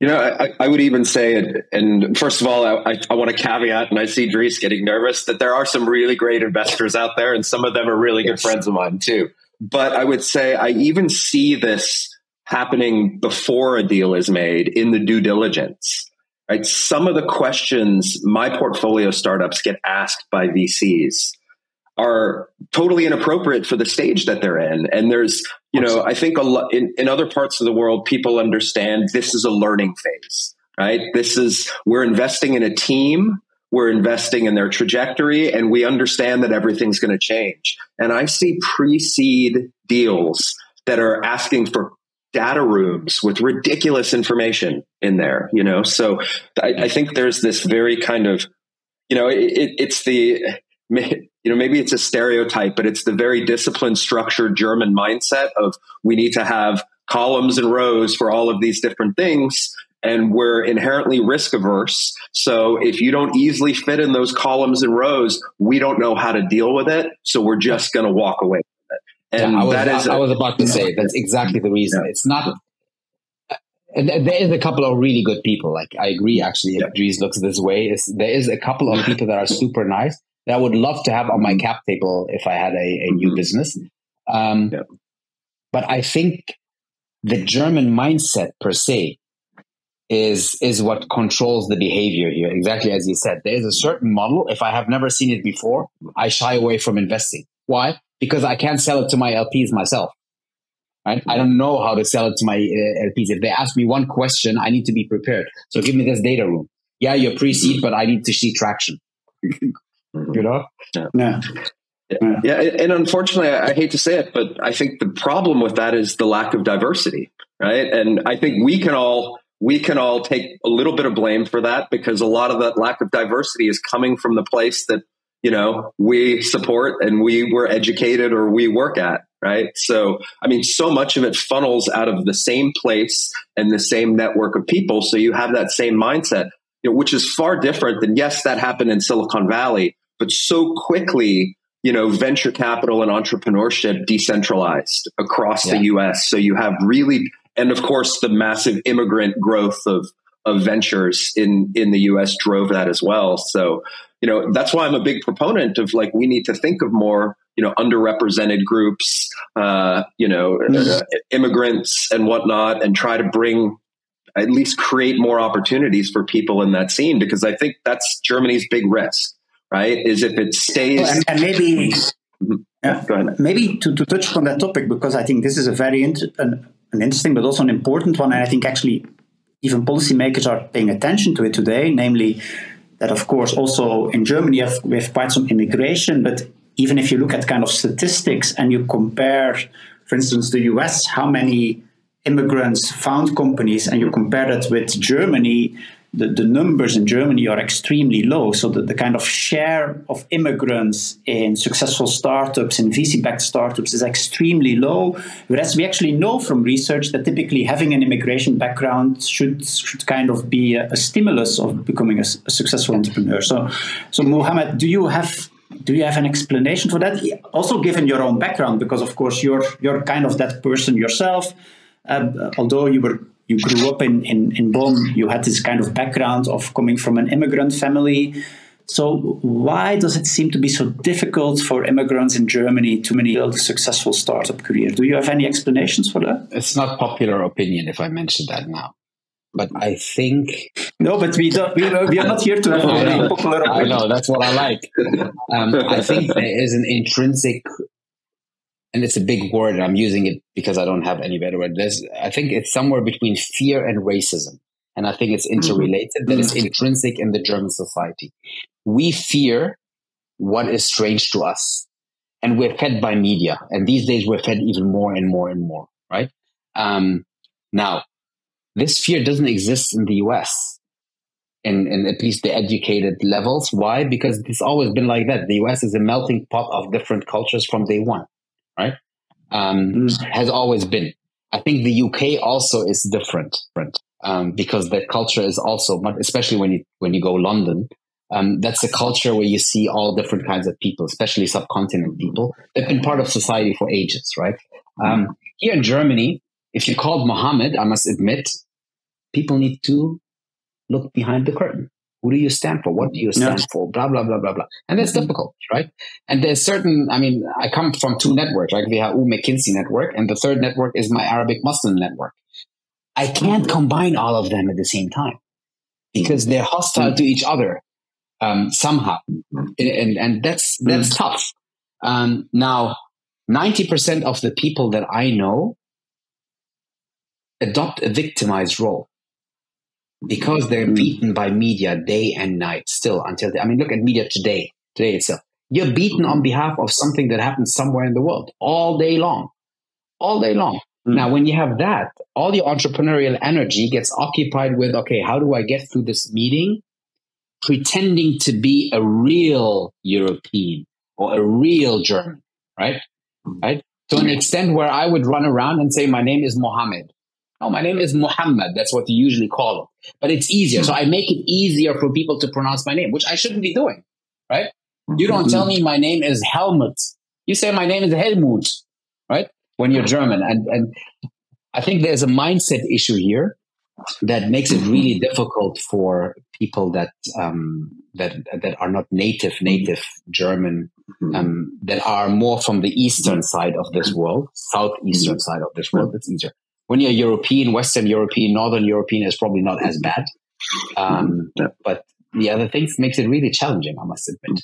You know, I, I would even say, it, and first of all, I, I, I want to caveat, and I see Dries getting nervous, that there are some really great investors out there, and some of them are really good friends of mine too. But I would say I even see this happening before a deal is made in the due diligence. Right? Some of the questions my portfolio startups get asked by VCs are totally inappropriate for the stage that they're in. And there's, you know, I think a lot in, in other parts of the world, people understand this is a learning phase, right? This is, we're investing in a team. We're investing in their trajectory and we understand that everything's going to change. And I see pre-seed deals that are asking for data rooms with ridiculous information in there, you know? So I, I think there's this very kind of, you know, it, it, it's the, you know, maybe it's a stereotype, but it's the very disciplined, structured German mindset of we need to have columns and rows for all of these different things. And we're inherently risk averse. So if you don't easily fit in those columns and rows, we don't know how to deal with it. So we're just going to walk away from it. And Yeah, I was, that is, I, I was about to say that's exactly the reason. It's not there is a couple of really good people. Like I agree, actually, if Dries looks this way, is there is a couple of people that are super nice that I would love to have on my cap table if I had a, a new mm-hmm. business. Um, yeah. But I think the German mindset per se is is what controls the behavior here. Exactly as you said, there is a certain model. If I have never seen it before, I shy away from investing. Why? Because I can't sell it to my LPs myself. Right? I don't know how to sell it to my uh, LPs. If they ask me one question, I need to be prepared. So give me this data room. Yeah, you're pre-seed, but I need to see traction. you know? Yeah. yeah. Yeah. And unfortunately, I hate to say it, but I think the problem with that is the lack of diversity, right? And I think we can all we can all take a little bit of blame for that because a lot of that lack of diversity is coming from the place that you know we support and we were educated or we work at right? So i mean so much of it funnels out of the same place and the same network of people. So you have that same mindset you know, which is far different than yes that happened in silicon valley but so quickly you know venture capital and entrepreneurship decentralized across yeah. the us so you have really and of course the massive immigrant growth of of ventures in in the US drove that as well so you know that's why I'm a big proponent of like we need to think of more you know underrepresented groups uh, you know uh, mm-hmm. immigrants and whatnot and try to bring at least create more opportunities for people in that scene because I think that's Germany's big risk right is if it stays and, and maybe mm-hmm. yeah, maybe to, to touch on that topic because I think this is a very int- an, an interesting but also an important one. And I think actually even policymakers are paying attention to it today, namely that, of course, also in Germany have, we have quite some immigration. But even if you look at kind of statistics and you compare, for instance, the US, how many immigrants found companies, and you compare that with Germany, the, the numbers in Germany are extremely low. So the, the kind of share of immigrants in successful startups and VC-backed startups is extremely low. Whereas we actually know from research that typically having an immigration background should should kind of be a, a stimulus of becoming a, a, successful entrepreneur. So, so Mohammed, do you have do you have an explanation for that? Also, given your own background, because of course you're you're kind of that person yourself. Uh, although you were you grew up in, in, in Bonn, you had this kind of background of coming from an immigrant family. So why does it seem to be so difficult for immigrants in Germany to build a successful startup career? Do you have any explanations for that? It's not popular opinion if I mention that now. But I think no, but we don't. We, we are not here to have a popular opinion. I know that's what I like. Um, I think there is an intrinsic and it's a big word. I'm using it because I don't have any better word. There's, I think it's somewhere between fear and racism. And I think it's mm-hmm. interrelated, mm-hmm. that is intrinsic in the German society. We fear what is strange to us. And we're fed by media. And these days we're fed even more and more and more, right? Um, now, this fear doesn't exist in the US in, in at least the educated levels. Why? Because it's always been like that. The US is a melting pot of different cultures from day one right? Um, mm. Has always been. I think the UK also is different, um, because the culture is also, especially when you when you go London, um, that's a culture where you see all different kinds of people, especially subcontinent people. They've been part of society for ages, right? Um, here in Germany, if you're called Mohammed, I must admit, people need to look behind the curtain. Who do you stand for? What do you stand yeah. for? Blah, blah, blah, blah, blah. And that's mm-hmm. difficult, right? And there's certain, I mean, I come from two networks, like We have McKinsey network and the third network is my Arabic Muslim network. I can't combine all of them at the same time because they're hostile mm-hmm. to each other um, somehow. And, and that's, that's mm-hmm. tough. Um, now, 90% of the people that I know adopt a victimized role because they're mm. beaten by media day and night still until they, I mean, look at media today, today itself. You're beaten on behalf of something that happens somewhere in the world all day long, all day long. Mm. Now, when you have that, all your entrepreneurial energy gets occupied with, okay, how do I get through this meeting? Pretending to be a real European or a real German, right? Mm. Right? To an extent where I would run around and say, my name is Mohammed Oh, my name is Muhammad. That's what you usually call it. But it's easier. So I make it easier for people to pronounce my name, which I shouldn't be doing, right? You don't tell me my name is Helmut. You say my name is Helmut, right? When you're German. And, and I think there's a mindset issue here that makes it really difficult for people that um, that that are not native native German um, that are more from the eastern side of this world, southeastern side of this world. It's easier. When you're European, Western European, Northern European is probably not as bad, um, but the other things makes it really challenging. I must admit.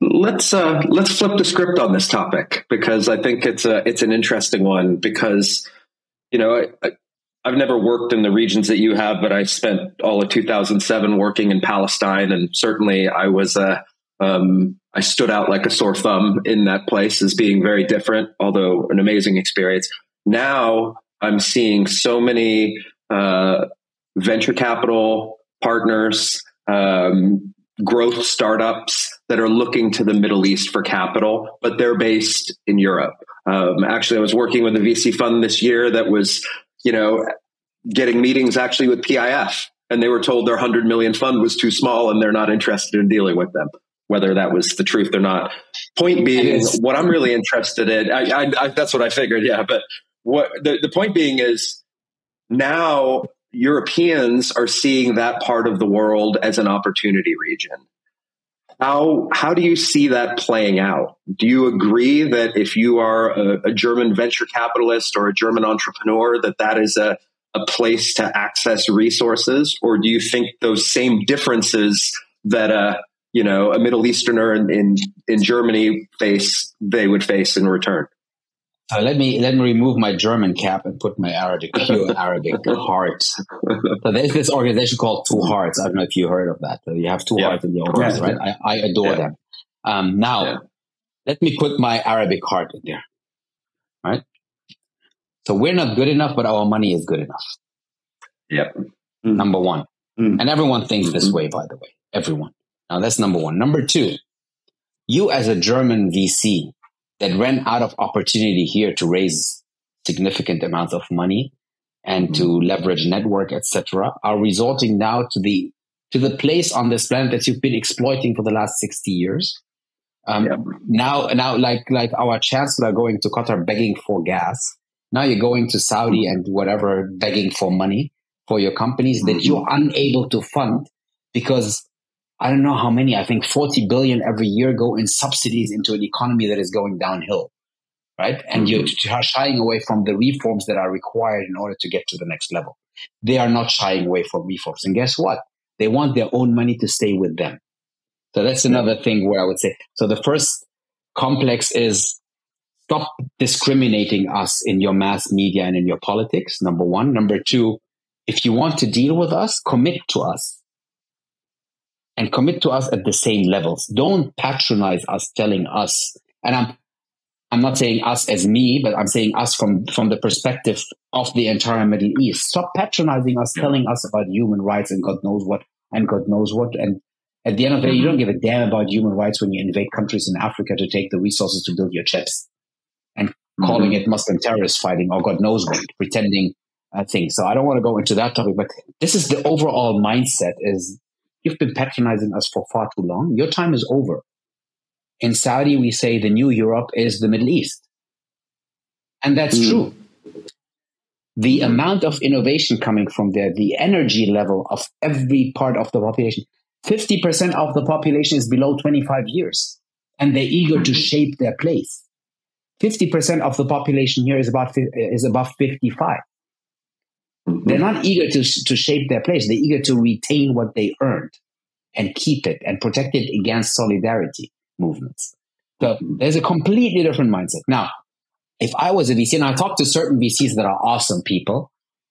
Let's uh, let's flip the script on this topic because I think it's a it's an interesting one because you know I, I've never worked in the regions that you have, but I spent all of 2007 working in Palestine, and certainly I was a um, I stood out like a sore thumb in that place as being very different, although an amazing experience. Now I'm seeing so many uh, venture capital partners, um, growth startups that are looking to the Middle East for capital, but they're based in Europe. Um, actually, I was working with a VC fund this year that was, you know, getting meetings actually with PIF, and they were told their 100 million fund was too small and they're not interested in dealing with them. Whether that was the truth or not. Point being, what I'm really interested in, I, I, I, that's what I figured, yeah. But what the, the point being is now Europeans are seeing that part of the world as an opportunity region. How how do you see that playing out? Do you agree that if you are a, a German venture capitalist or a German entrepreneur, that that is a a place to access resources, or do you think those same differences that a you know a Middle Easterner in in, in Germany face they would face in return? Uh, let me let me remove my German cap and put my Arabic pure Arabic heart. So there's this organization called Two Hearts. I don't know if you heard of that. You have two yeah. hearts in the office, right? I, I adore yeah. them. Um, now, yeah. let me put my Arabic heart in there, right? So we're not good enough, but our money is good enough. Yep. Mm. Number one, mm. and everyone thinks this way, by the way. Everyone. Now that's number one. Number two, you as a German VC that ran out of opportunity here to raise significant amounts of money and to mm-hmm. leverage network, etc., are resorting now to the to the place on this planet that you've been exploiting for the last 60 years. Um, yeah. Now, now, like like our chancellor going to Qatar begging for gas. Now you're going to Saudi mm-hmm. and whatever begging for money for your companies that you're mm-hmm. unable to fund because I don't know how many, I think 40 billion every year go in subsidies into an economy that is going downhill, right? And mm-hmm. you're shying away from the reforms that are required in order to get to the next level. They are not shying away from reforms. And guess what? They want their own money to stay with them. So that's another thing where I would say, so the first complex is stop discriminating us in your mass media and in your politics. Number one. Number two, if you want to deal with us, commit to us and commit to us at the same levels. Don't patronize us telling us, and I'm, I'm not saying us as me, but I'm saying us from, from the perspective of the entire Middle East. Stop patronizing us, telling us about human rights and God knows what and God knows what. And at the end of the day, you don't give a damn about human rights when you invade countries in Africa to take the resources to build your chips and calling mm-hmm. it Muslim terrorist fighting or God knows what, pretending uh, things. So I don't want to go into that topic, but this is the overall mindset is You've been patronizing us for far too long. Your time is over. In Saudi, we say the new Europe is the Middle East. And that's mm. true. The amount of innovation coming from there, the energy level of every part of the population, 50% of the population is below 25 years and they're eager to shape their place. 50% of the population here is about is above 55. They're not eager to, to shape their place. They're eager to retain what they earned and keep it and protect it against solidarity movements. So there's a completely different mindset. Now, if I was a VC and I talked to certain VCs that are awesome people,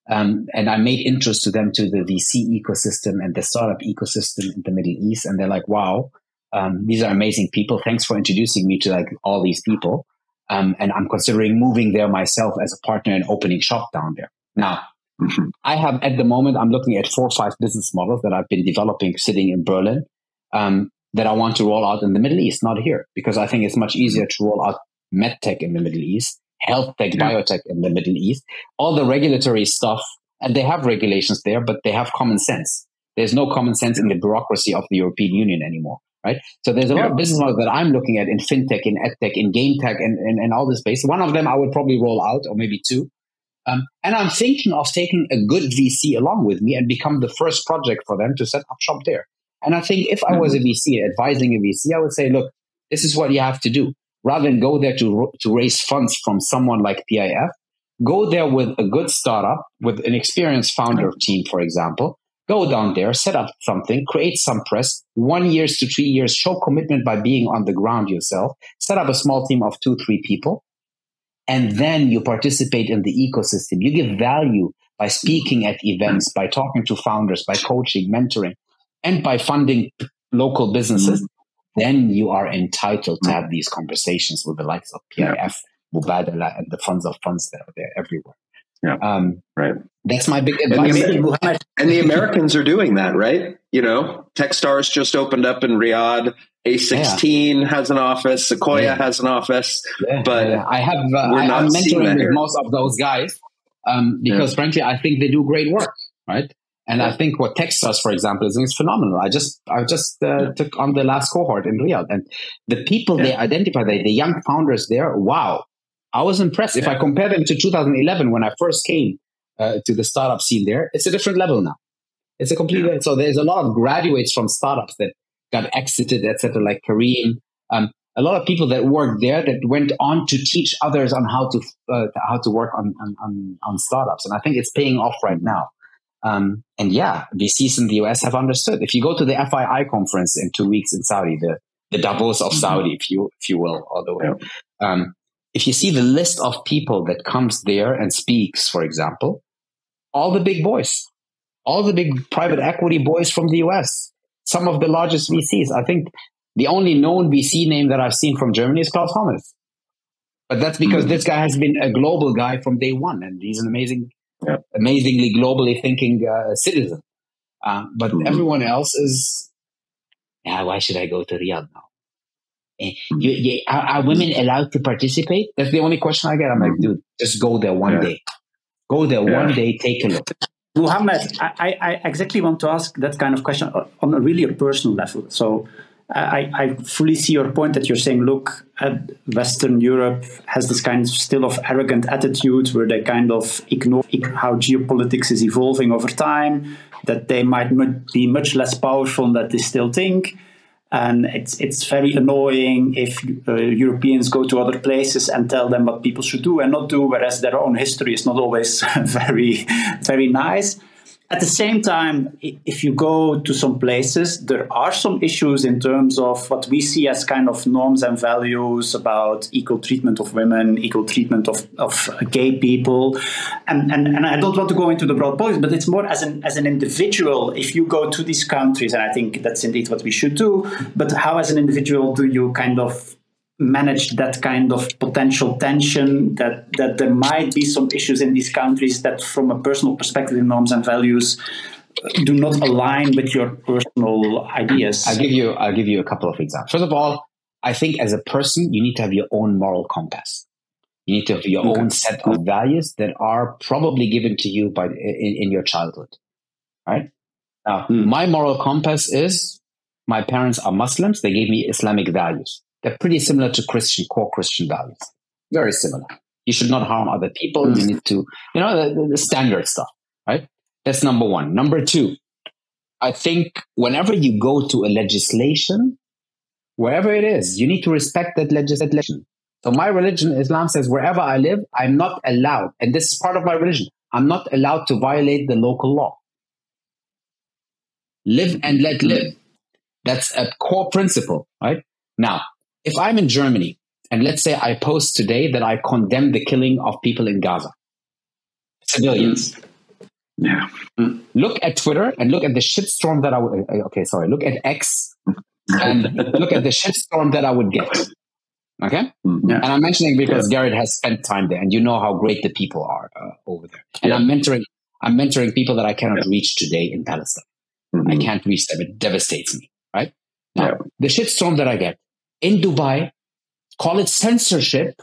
um, and I made interest to them to the VC ecosystem and the startup ecosystem in the Middle East, and they're like, "Wow, um, these are amazing people. Thanks for introducing me to like all these people." Um, and I'm considering moving there myself as a partner and opening shop down there. Now, Mm-hmm. I have at the moment, I'm looking at four or five business models that I've been developing sitting in Berlin um, that I want to roll out in the Middle East, not here, because I think it's much easier to roll out medtech in the Middle East, health tech, yeah. biotech in the Middle East, all the regulatory stuff. And they have regulations there, but they have common sense. There's no common sense in the bureaucracy of the European Union anymore, right? So there's a yeah. lot of business models that I'm looking at in fintech, in edtech, in game tech, and, and, and all this space. One of them I would probably roll out, or maybe two, Um, and I'm thinking of taking a good VC along with me and become the first project for them to set up shop there. And I think if I was a VC advising a VC, I would say, look, this is what you have to do. Rather than go there to, to raise funds from someone like PIF, go there with a good startup, with an experienced founder team, for example. Go down there, set up something, create some press, one years to three years, show commitment by being on the ground yourself, set up a small team of two, three people, and then you participate in the ecosystem. You give value by speaking at events, by talking to founders, by coaching, mentoring, and by funding local businesses. Then you are entitled to have these conversations with the likes of PIF, Mubadala, and the funds of funds that are there everywhere. Yeah. Um, right. That's my big advice. And the, and the, Americans are doing that, right? You know, Techstars just opened up in Riyadh. A16 yeah. has an office. Sequoia yeah. has an office. Yeah. But I have, uh, I, am mentoring with most of those guys um, because, frankly, I think they do great work, right? And I think what Techstars, for example, is, is phenomenal. I just I just uh, took on the last cohort in Riyadh, and the people they identify, the, the young founders there, wow, I was impressed. If I compare them to 2011 when I first came uh, to the startup scene there, it's a different level now. It's a complete yeah. so there's a lot of graduates from startups that got exited, etc. Like Careem, um, a lot of people that worked there that went on to teach others on how to uh, how to work on, on on startups, and I think it's paying off right now. Um, and yeah, VCs in the US have understood. If you go to the FII conference in two weeks in Saudi, the the Davos of mm-hmm. Saudi, if you if you will, all the way. Yeah. Um, if you see the list of people that comes there and speaks, for example, all the big boys, all the big private equity boys from the US, some of the largest VCs. I think the only known VC name that I've seen from Germany is Klaus Hommels. But that's because mm-hmm. this guy has been a global guy from day one, and he's an amazing, yeah. amazingly globally thinking uh, citizen. Uh, but mm-hmm. everyone else is, yeah, why should I go to Riyadh now? You, you, are, are, women allowed to participate? That's the only question I get. I'm like, dude, just go there one yeah. day. Go there yeah. one day, take a look. Muhammad, I, I, exactly want to ask that kind of question on a really a personal level. So I, I fully see your point that you're saying, look, uh, Western Europe has this kind of still of arrogant attitude where they kind of ignore how geopolitics is evolving over time, that they might be much less powerful than they still think and it's it's very annoying if uh, Europeans go to other places and tell them what people should do and not do, whereas their own history is not always very very nice. At the same time, if you go to some places, there are some issues in terms of what we see as kind of norms and values about equal treatment of women, equal treatment of, of uh, gay people. And, and, and I don't want to go into the broad politics, but it's more as an, as an individual, if you go to these countries, and I think that's indeed what we should do, but how as an individual do you kind of manage that kind of potential tension that that there might be some issues in these countries that from a personal perspective norms and values do not align with your personal ideas. I'll give you i'll give you a couple of examples. First of all i think as a person you need to have your own moral compass. You need to have your okay. own set of values that are probably given to you by in, in your childhood right? Now mm. my moral compass is my parents are muslims they gave me islamic values they're pretty similar to Christian, core Christian values. Very similar. You should not harm other people. You mm. need to, you know, the, the standard stuff, right? That's number one. Number two, I think whenever you go to a legislation, wherever it is, you need to respect that legislation. So my religion, Islam says, wherever I live, I'm not allowed, and this is part of my religion, I'm not allowed to violate the local law. Live and let live. That's a core principle, right? Now, if I'm in Germany and let's say I post today that I condemn the killing of people in Gaza, civilians. Yeah. Mm. Look at Twitter and look at the shitstorm that I would. Uh, okay, sorry. Look at X and look at the shitstorm that I would get. Okay, mm, yeah. and I'm mentioning because yeah. Gerrit has spent time there, and you know how great the people are uh, over there. And yeah. I'm mentoring. I'm mentoring people that I cannot reach today in Palestine. Mm-hmm. I can't reach them. It devastates me. Right now, the shitstorm that I get in Dubai, call it censorship.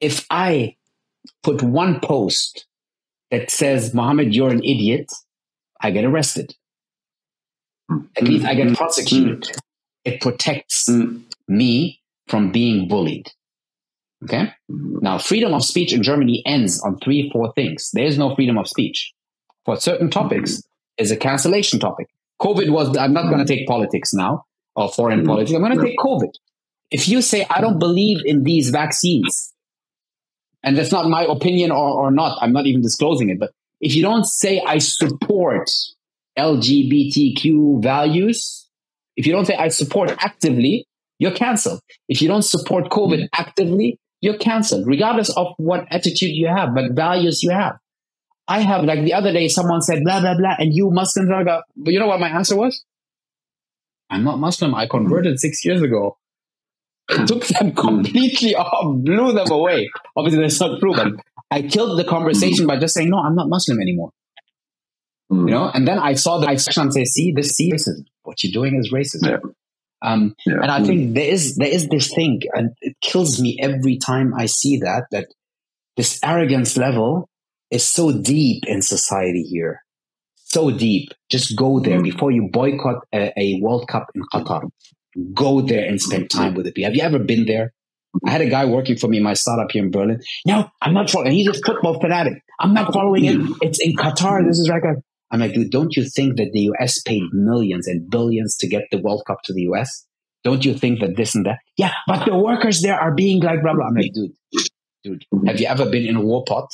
If I put one post that says, Mohammed, you're an idiot, I get arrested. Mm. At least I get mm-hmm. prosecuted. Mm. It protects mm. me from being bullied. Okay. Mm-hmm. Now, freedom of speech in Germany ends on three, four things. There is no freedom of speech for certain topics. Mm-hmm. Is a cancellation topic. COVID was. I'm not going to mm-hmm. take politics now or foreign mm-hmm. politics. I'm going to take COVID. If you say I don't believe in these vaccines, and that's not my opinion or, or not, I'm not even disclosing it. But if you don't say I support LGBTQ values, if you don't say I support actively, you're canceled. If you don't support COVID mm-hmm. actively, you're canceled, regardless of what attitude you have, but values you have. I have, like the other day, someone said, blah, blah, blah, and you Muslims are, but you know what my answer was? I'm not Muslim. I converted six years ago. I took them completely off, blew them away. Obviously, that's not true, but I killed the conversation by just saying, no, I'm not Muslim anymore. Mm. You know, and then I saw the I and say, see, this see racism. What you're doing is racism. Yeah. Um, yeah. And I think there is there is this thing, and it kills me every time I see that that this arrogance level is so deep in society here, so deep. Just go there mm. before you boycott a, a, World Cup in Qatar. Go there and spend time with the people. Have you ever been there? I had a guy working for me in my startup here in Berlin. No, I'm not following. He's a football fanatic. I'm not following it. It's in Qatar. This is like a I'm like, dude, don't you think that the US paid millions and billions to get the World Cup to the US? Don't you think that this and that? Yeah, but the workers there are being like blah blah. I'm like, dude, dude, have you ever been in a war pot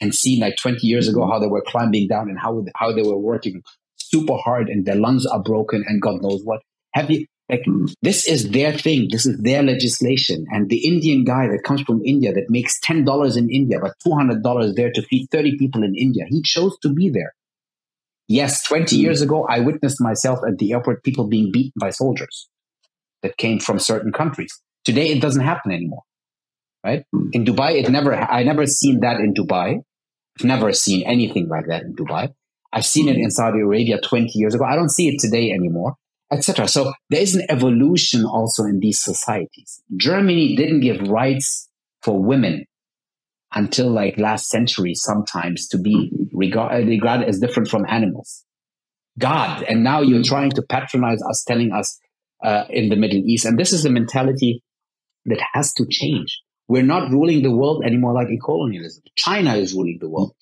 and seen like 20 years ago how they were climbing down and how how they were working super hard and their lungs are broken and God knows what? Have you like this is their thing, this is their legislation. And the Indian guy that comes from India that makes ten dollars in India but two hundred dollars there to feed 30 people in India, he chose to be there. Yes, 20 mm. years ago, I witnessed myself at the airport people being beaten by soldiers that came from certain countries. Today, it doesn't happen anymore, right? Mm. In Dubai, it never, I never seen that in Dubai. I've never seen anything like that in Dubai. I've seen it in Saudi Arabia 20 years ago. I don't see it today anymore, etc. So there is an evolution also in these societies. Germany didn't give rights for women until like last century sometimes to be regard, regarded as different from animals. God. And now you're trying to patronize us, telling us uh, in the Middle East. And this is the mentality that has to change. We're not ruling the world anymore like colonialism. China is ruling the world.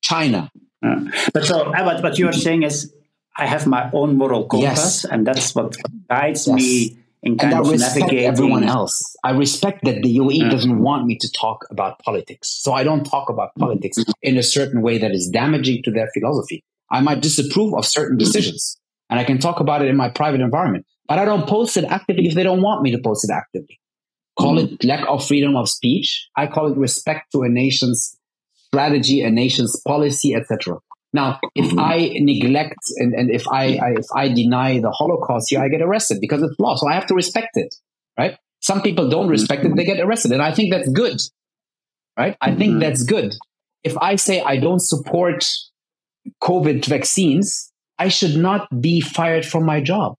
China. Uh, but so, uh, what you are saying is, I have my own moral compass, yes. and that's what guides yes. me in kind and I respect navigating. everyone else. I respect that the UAE doesn't want me to talk about politics. So I don't talk about politics mm. in a certain way that is damaging to their philosophy. I might disapprove of certain decisions and I can talk about it in my private environment, but I don't post it actively if they don't want me to post it actively. Call mm. it lack of freedom of speech. I call it respect to a nation's strategy, a nation's policy, etc. Now, if mm-hmm. I neglect and, and if I, I, if I deny the Holocaust here, I get arrested because it's law. So I have to respect it, right? Some people don't respect it; they get arrested, and I think that's good, right? I think mm-hmm. that's good. If I say I don't support COVID vaccines, I should not be fired from my job.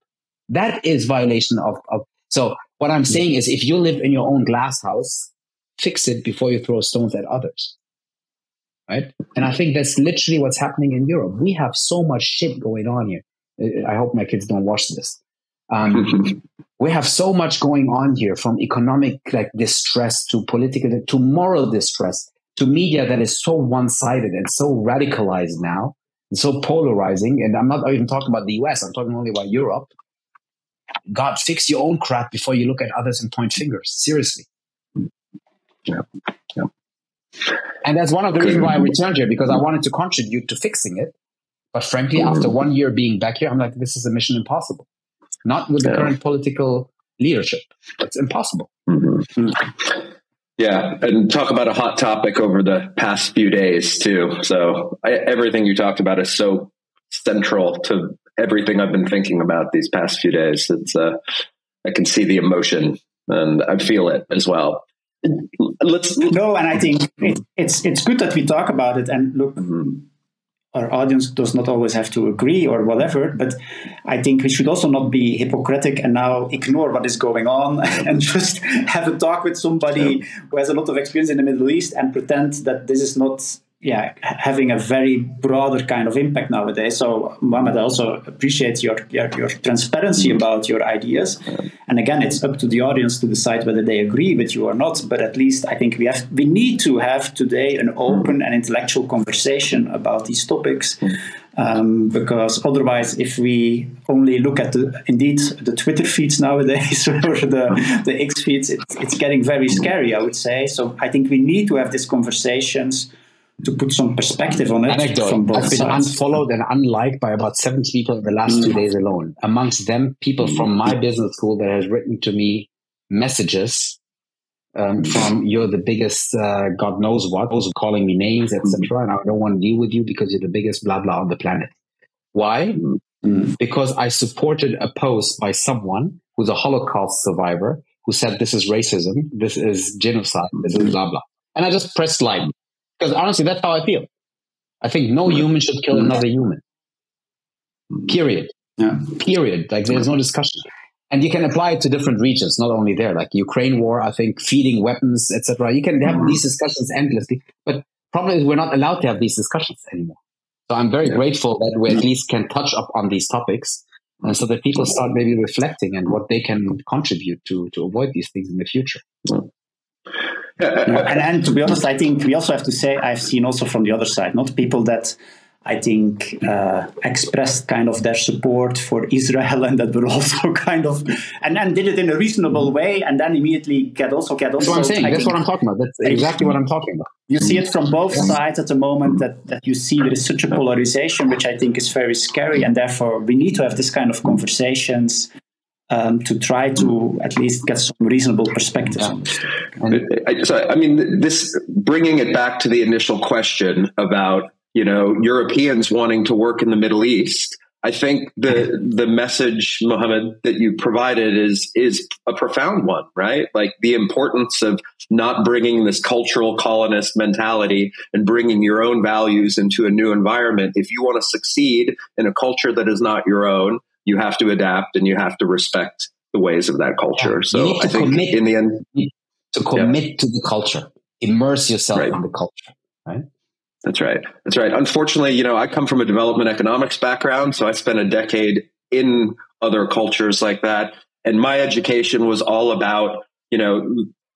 That is violation of, of so what I'm saying is if you live in your own glass house, fix it before you throw stones at others right? And I think that's literally what's happening in Europe. We have so much shit going on here. I hope my kids don't watch this. Um, we have so much going on here from economic like distress to political to moral distress to media that is so one-sided and so radicalized now and so polarizing. And I'm not even talking about the US. I'm talking only about Europe. God, fix your own crap before you look at others and point fingers. Seriously. Yeah. Yeah. And that's one of the reasons why I returned here because I wanted to contribute to fixing it. But frankly, mm-hmm. after one year being back here, I'm like, this is a mission impossible. Not with the yeah. current political leadership. It's impossible. Mm-hmm. Yeah, and talk about a hot topic over the past few days too. So I, everything you talked about is so central to everything I've been thinking about these past few days. It's uh, I can see the emotion and I feel it as well let's no and i think it, it's it's good that we talk about it and look mm-hmm. our audience does not always have to agree or whatever but i think we should also not be hypocritic and now ignore what is going on and just have a talk with somebody yeah. who has a lot of experience in the middle east and pretend that this is not yeah having a very broader kind of impact nowadays. So Mohammed, I also appreciate your, your, your transparency mm. about your ideas. And again, it's up to the audience to decide whether they agree with you or not. But at least I think we have we need to have today an mm. open and intellectual conversation about these topics. Mm. Um, because otherwise, if we only look at the indeed the Twitter feeds nowadays or the, the X feeds, it, it's getting very scary. I would say. So I think we need to have these conversations to put some perspective on it. Anecdote. From both I've been sides. unfollowed and unliked by about 70 people in the last two mm. days alone. Amongst them, people mm. from my business school that has written to me messages um, mm. from you're the biggest uh, God knows what, also calling me names, etc. And I don't want to deal with you because you're the biggest blah blah on the planet. Why? Because I supported a post by someone who's a Holocaust survivor who said this is racism, this is genocide, this is blah blah. And I just pressed like because honestly, that's how I feel. I think no mm. human should kill mm. another human. Period. Yeah. Period. Like there's no discussion. And you can apply it to different regions, not only there. Like Ukraine war, I think feeding weapons, etc. You can have mm. these discussions endlessly, but problem is we're not allowed to have these discussions anymore. So I'm very grateful that we at least can touch up on these topics, and so that people start maybe reflecting and what they can contribute to to avoid these things in the future. And, and to be honest, I think we also have to say I've seen also from the other side, not people that I think uh, expressed kind of their support for Israel and that were also kind of and then did it in a reasonable way and then immediately get also get also. That's what I'm saying. I That's think what I'm talking about. That's exactly what I'm talking about. You see it from both sides at the moment that, that you see there is such a polarization, which I think is very scary, and therefore we need to have this kind of conversations um, to try to at least get some reasonable perspectives. on this. I, so, I mean, this bringing it back to the initial question about you know Europeans wanting to work in the Middle East. I think the the message, Mohammed, that you provided is is a profound one, right? Like the importance of not bringing this cultural colonist mentality and bringing your own values into a new environment. If you want to succeed in a culture that is not your own, you have to adapt and you have to respect the ways of that culture. Yeah. So I think commit. in the end, To commit to the culture, immerse yourself Right. in the culture. Right. That's right. That's right. Unfortunately, you know, I come from a development economics background, so I spent a decade in other cultures like that. And my education was all about, you know,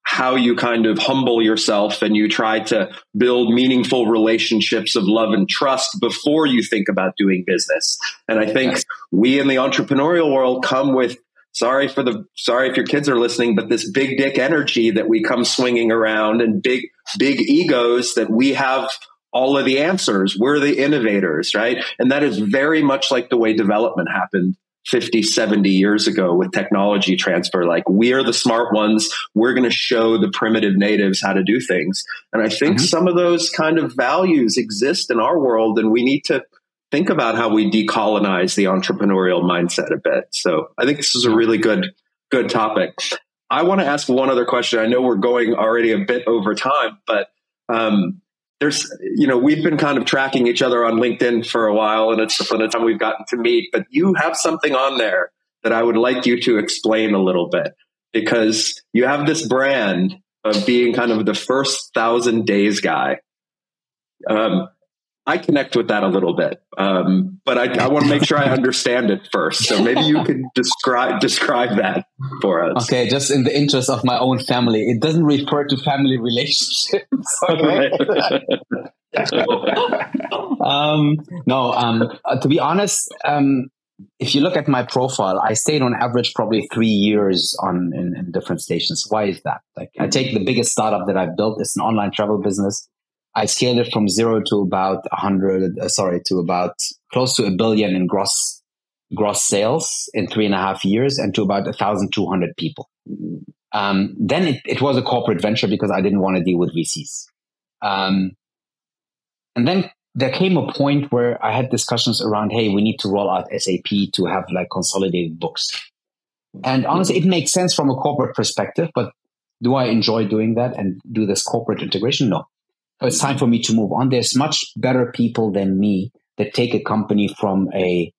how you kind of humble yourself and you try to build meaningful relationships of love and trust before you think about doing business. And I think we in the entrepreneurial world come with sorry for the sorry if your kids are listening but this big dick energy that we come swinging around and big big egos that we have all of the answers. We're the innovators right? And that is very much like the way development happened 50 70 years ago with technology transfer like we are the smart ones we're going to show the primitive natives how to do things and i think Mhm. some of those kind of values exist in our world and we need to think about how we decolonize the entrepreneurial mindset a bit. So I think this is a really good good topic. I want to ask one other question. I know we're going already a bit over time, but um, there's you know we've been kind of tracking each other on LinkedIn for a while, and it's the time we've gotten to meet. But you have something on there that I would like you to explain a little bit because you have this brand of being kind of the first thousand days guy. Um, I connect with that a little bit, um, but I, I want to make sure I understand it first. So maybe you could describe describe that for us. Okay, just in the interest of my own family, it doesn't refer to family relationships. Okay. um, no, um, uh, to be honest, um, if you look at my profile, I stayed on average probably three years on in, in different stations. Why is that? Like, I take the biggest startup that I've built. It's an online travel business. I scaled it from zero to about a hundred. Uh, sorry, to about close to a billion in gross gross sales in three and a half years, and to about thousand two hundred people. Um, then it, it was a corporate venture because I didn't want to deal with VCs. Um, and then there came a point where I had discussions around, hey, we need to roll out SAP to have like consolidated books. And honestly, it makes sense from a corporate perspective, but do I enjoy doing that and do this corporate integration? No. It's time for me to move on. There's much better people than me that take a company from a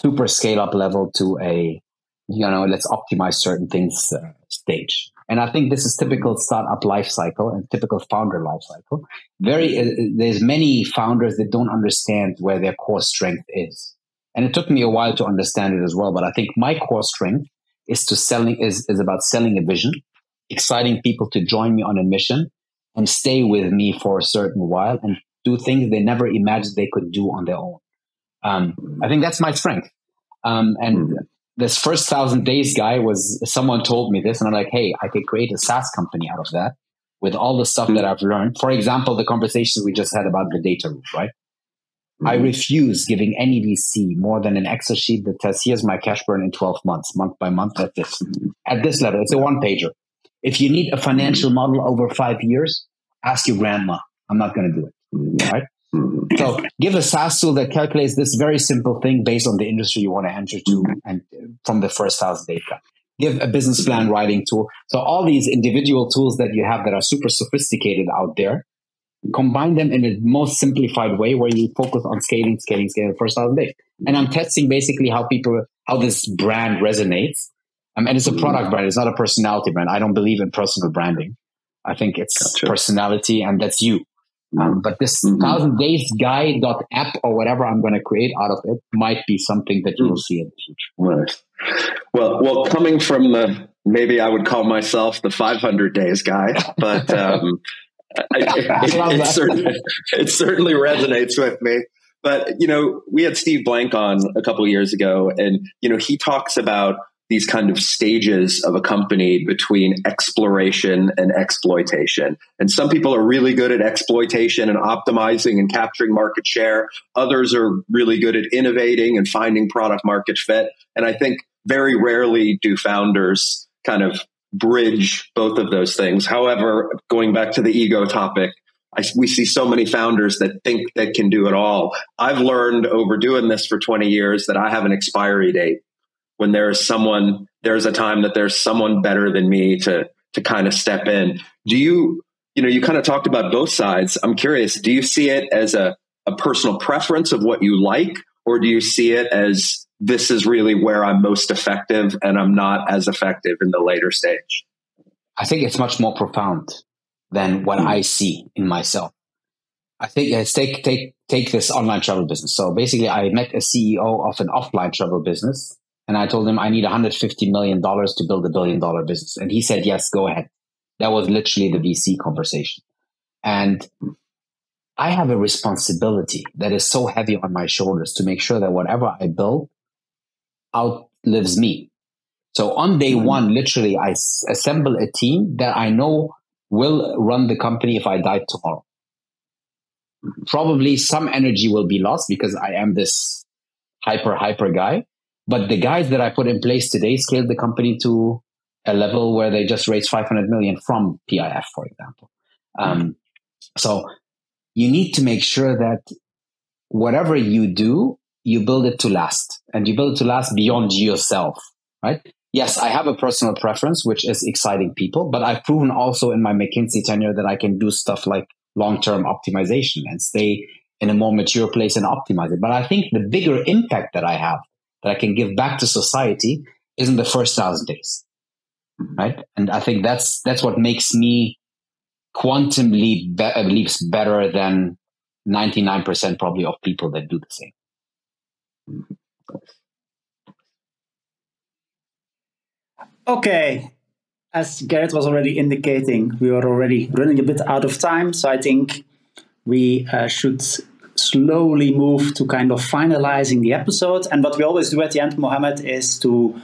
super scale up level to a, you know, let's optimize certain things uh, stage. And I think this is typical startup life cycle and typical founder life cycle. Very, uh, there's many founders that don't understand where their core strength is. And it took me a while to understand it as well. But I think my core strength is to selling is, is about selling a vision, exciting people to join me on a mission and stay with me for a certain while and do things they never imagined they could do on their own. Um, I think that's my strength. Um, and mm-hmm. this first thousand days guy was someone told me this, and I'm like, hey, I could create a SaaS company out of that with all the stuff mm-hmm. that I've learned. For example, the conversations we just had about the data room, right? Mm-hmm. I refuse giving any VC more than an Excel sheet that says, here's my cash burn in 12 months, month by month at this, at this level. It's a one pager. If you need a financial mm-hmm. model over five years, ask your grandma. I'm not going to do it. Mm-hmm. Right. Mm-hmm. So give a SaaS tool that calculates this very simple thing based on the industry you want to enter to and from the first thousand data. Give a business plan writing tool. So all these individual tools that you have that are super sophisticated out there, combine them in a most simplified way where you focus on scaling, scaling, scaling the first thousand days. And I'm testing basically how people, how this brand resonates. Um, and it's a product brand. It's not a personality brand. I don't believe in personal branding. I think it's gotcha. personality and that's you. Um, but this mm-hmm. thousand days guy app or whatever I'm going to create out of it might be something that you will see in the future. Right. Well, well, coming from the maybe I would call myself the 500 days guy, but um, I, it, it, certainly, it certainly resonates with me. But you know, we had Steve Blank on a couple years ago, and you know, he talks about these kind of stages of a company between exploration and exploitation. And some people are really good at exploitation and optimizing and capturing market share. Others are really good at innovating and finding product market fit. And I think very rarely do founders kind of bridge both of those things. However, going back to the ego topic, I, we see so many founders that think they can do it all. I've learned over doing this for 20 years that I have an expiry date when there's someone there's a time that there's someone better than me to to kind of step in. Do you you know you kind of talked about both sides. I'm curious do you see it as a, a personal preference of what you like or do you see it as this is really where i'm most effective and i'm not as effective in the later stage? I think it's much more profound than what mm-hmm. i see in myself. I think let's take take take this online travel business. So basically i met a ceo of an offline travel business and I told him I need $150 million to build a billion dollar business. And he said, yes, go ahead. That was literally the VC conversation. And I have a responsibility that is so heavy on my shoulders to make sure that whatever I build outlives me. So on day mm-hmm. one, literally, I s- assemble a team that I know will run the company if I die tomorrow. Probably some energy will be lost because I am this hyper, hyper guy. But the guys that I put in place today scaled the company to a level where they just raised 500 million from PIF, for example. Um, so you need to make sure that whatever you do, you build it to last and you build it to last beyond yourself, right? Yes, I have a personal preference, which is exciting people, but I've proven also in my McKinsey tenure that I can do stuff like long-term optimization and stay in a more mature place and optimize it. But I think the bigger impact that I have that I can give back to society is in the first thousand days. Right. And I think that's, that's what makes me quantum leap be- leaps better than 99% probably of people that do the same. Okay. As Gerrit was already indicating, we are already running a bit out of time. So I think we uh, should slowly move to kind of finalizing the episode. And what we always do at the end, Muhammad, is to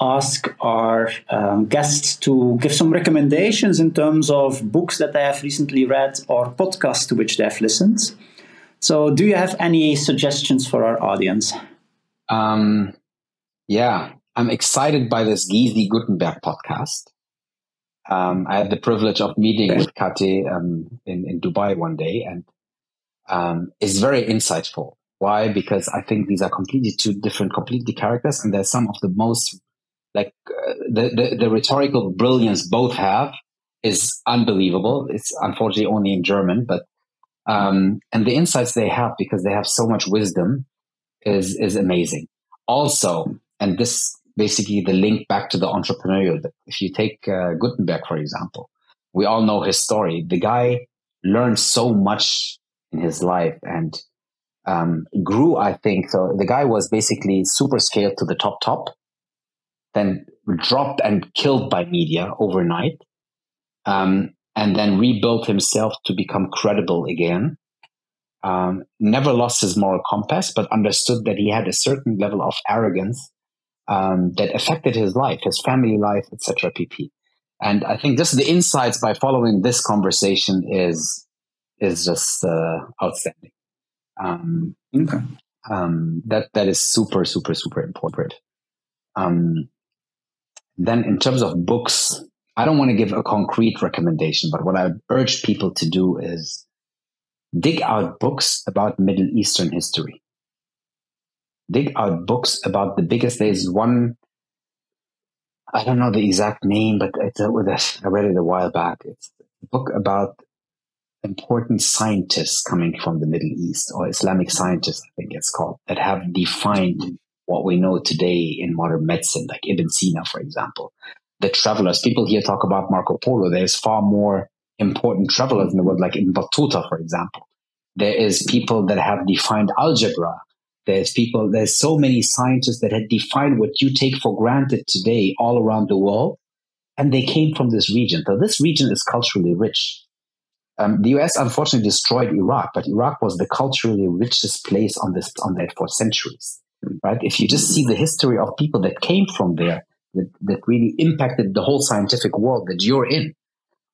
ask our um, guests to give some recommendations in terms of books that they have recently read or podcasts to which they have listened. So, do you have any suggestions for our audience? Um, yeah, I'm excited by this Gysi Guttenberg podcast. Um, I had the privilege of meeting with KT um, in, in Dubai one day, and um, is very insightful. Why? Because I think these are completely two different, completely characters, and they're some of the most like uh, the, the, the rhetorical brilliance both have is unbelievable. It's unfortunately only in German, but um, and the insights they have because they have so much wisdom is is amazing. Also, and this basically the link back to the entrepreneurial. If you take uh, Guttenberg, for example, we all know his story. The guy learned so much in his life and um, grew, I think. So the guy was basically super scaled to the top, top, then dropped and killed by media overnight, um, and then rebuilt himself to become credible again. Um, never lost his moral compass, but understood that he had a certain level of arrogance um, that affected his life, his family life, etc. pp. And I think just the insights by following this conversation is is just uh, outstanding. Um, okay. Um, that that is super super super important. Um, then in terms of books, I don't want to give a concrete recommendation, but what I urge people to do is dig out books about Middle Eastern history. Dig out books about the biggest. There's one, I don't know the exact name, but it's a, I read it a while back. It's a book about important scientists coming from the Middle East or Islamic scientists, I think it's called, that have defined what we know today in modern medicine, like Ibn Sina, for example. The travelers, people here talk about Marco Polo. There's far more important travelers in the world, like Ibn Battuta, for example. There is people that have defined algebra. There's people, there's so many scientists that had defined what you take for granted today all around the world. And they came from this region. So this region is culturally rich. Um, the US unfortunately destroyed Iraq, but Iraq was the culturally richest place on this on that for centuries. Right? If you just see the history of people that came from there, that, that really impacted the whole scientific world that you're in,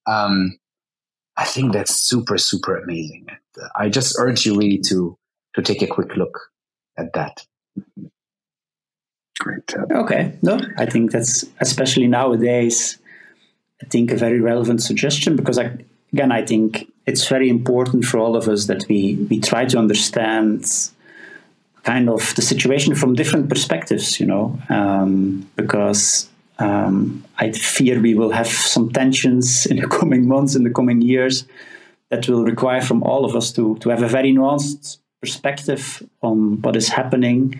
um, I think that's super super amazing. Uh, I just urge you really to to take a quick look at that. Great. Okay. No, I think that's especially nowadays. I think a very relevant suggestion because I again, I think it's very important for all of us that we, we try to understand kind of the situation from different perspectives, you know, um, because um, I fear we will have some tensions in the coming months, in the coming years, that will require from all of us to, to have a very nuanced perspective on what is happening.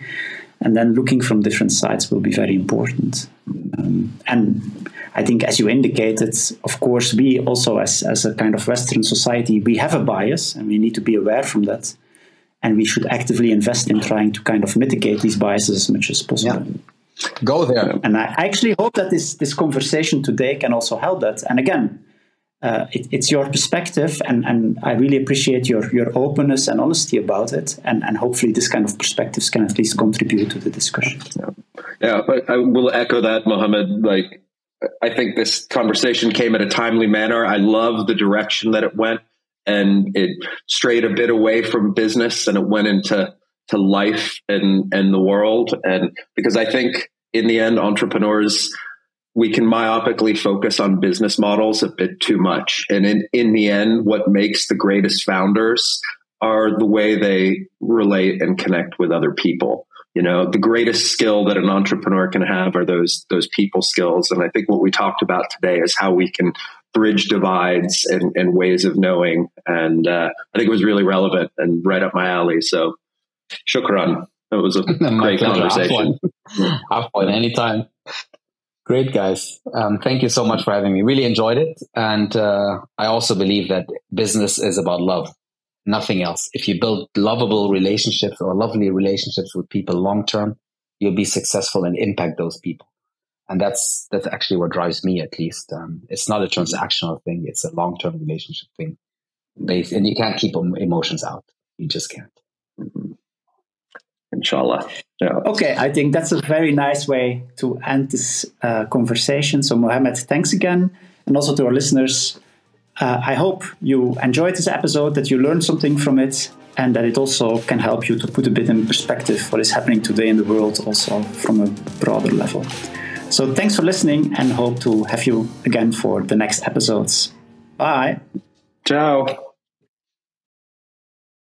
And then looking from different sides will be very important. Um, and I think, as you indicated, of course, we also, as, as a kind of Western society, we have a bias and we need to be aware from that. And we should actively invest in trying to kind of mitigate these biases as much as possible. Yeah. Go there. And I actually hope that this, this conversation today can also help that. And again, uh, it, it's your perspective, and, and I really appreciate your, your openness and honesty about it. And, and hopefully, this kind of perspectives can at least contribute to the discussion. Yeah, yeah but I will echo that, Muhammad. Like, I think this conversation came at a timely manner. I love the direction that it went, and it strayed a bit away from business and it went into to life and and the world. And because I think in the end, entrepreneurs we can myopically focus on business models a bit too much. And in, in the end, what makes the greatest founders are the way they relate and connect with other people you know the greatest skill that an entrepreneur can have are those those people skills. And i think what we talked about today is how we can bridge divides and, and ways of knowing. And uh, i think it was really relevant and right up my alley. So shukran. It was a great conversation. Have fun. Anytime. Great guys. Um, thank you so much for having me. Really enjoyed it. And uh, i also believe that business is about love nothing else. If you build lovable relationships or lovely relationships with people long term, you'll be successful and impact those people. And that's that's actually what drives me, at least. Um, it's not a transactional thing; it's a long term relationship thing. Based, and you can't keep emotions out. You just can't. Mm-hmm. Inshallah. Yeah. Okay, I think that's a very nice way to end this uh, conversation. So, Muhammad, thanks again, and also to our listeners. Uh, I hope you enjoyed this episode, that you learned something from it, and that it also can help you to put a bit in perspective what is happening today in the world, also from a broader level. So, thanks for listening, and hope to have you again for the next episodes. Bye. Ciao.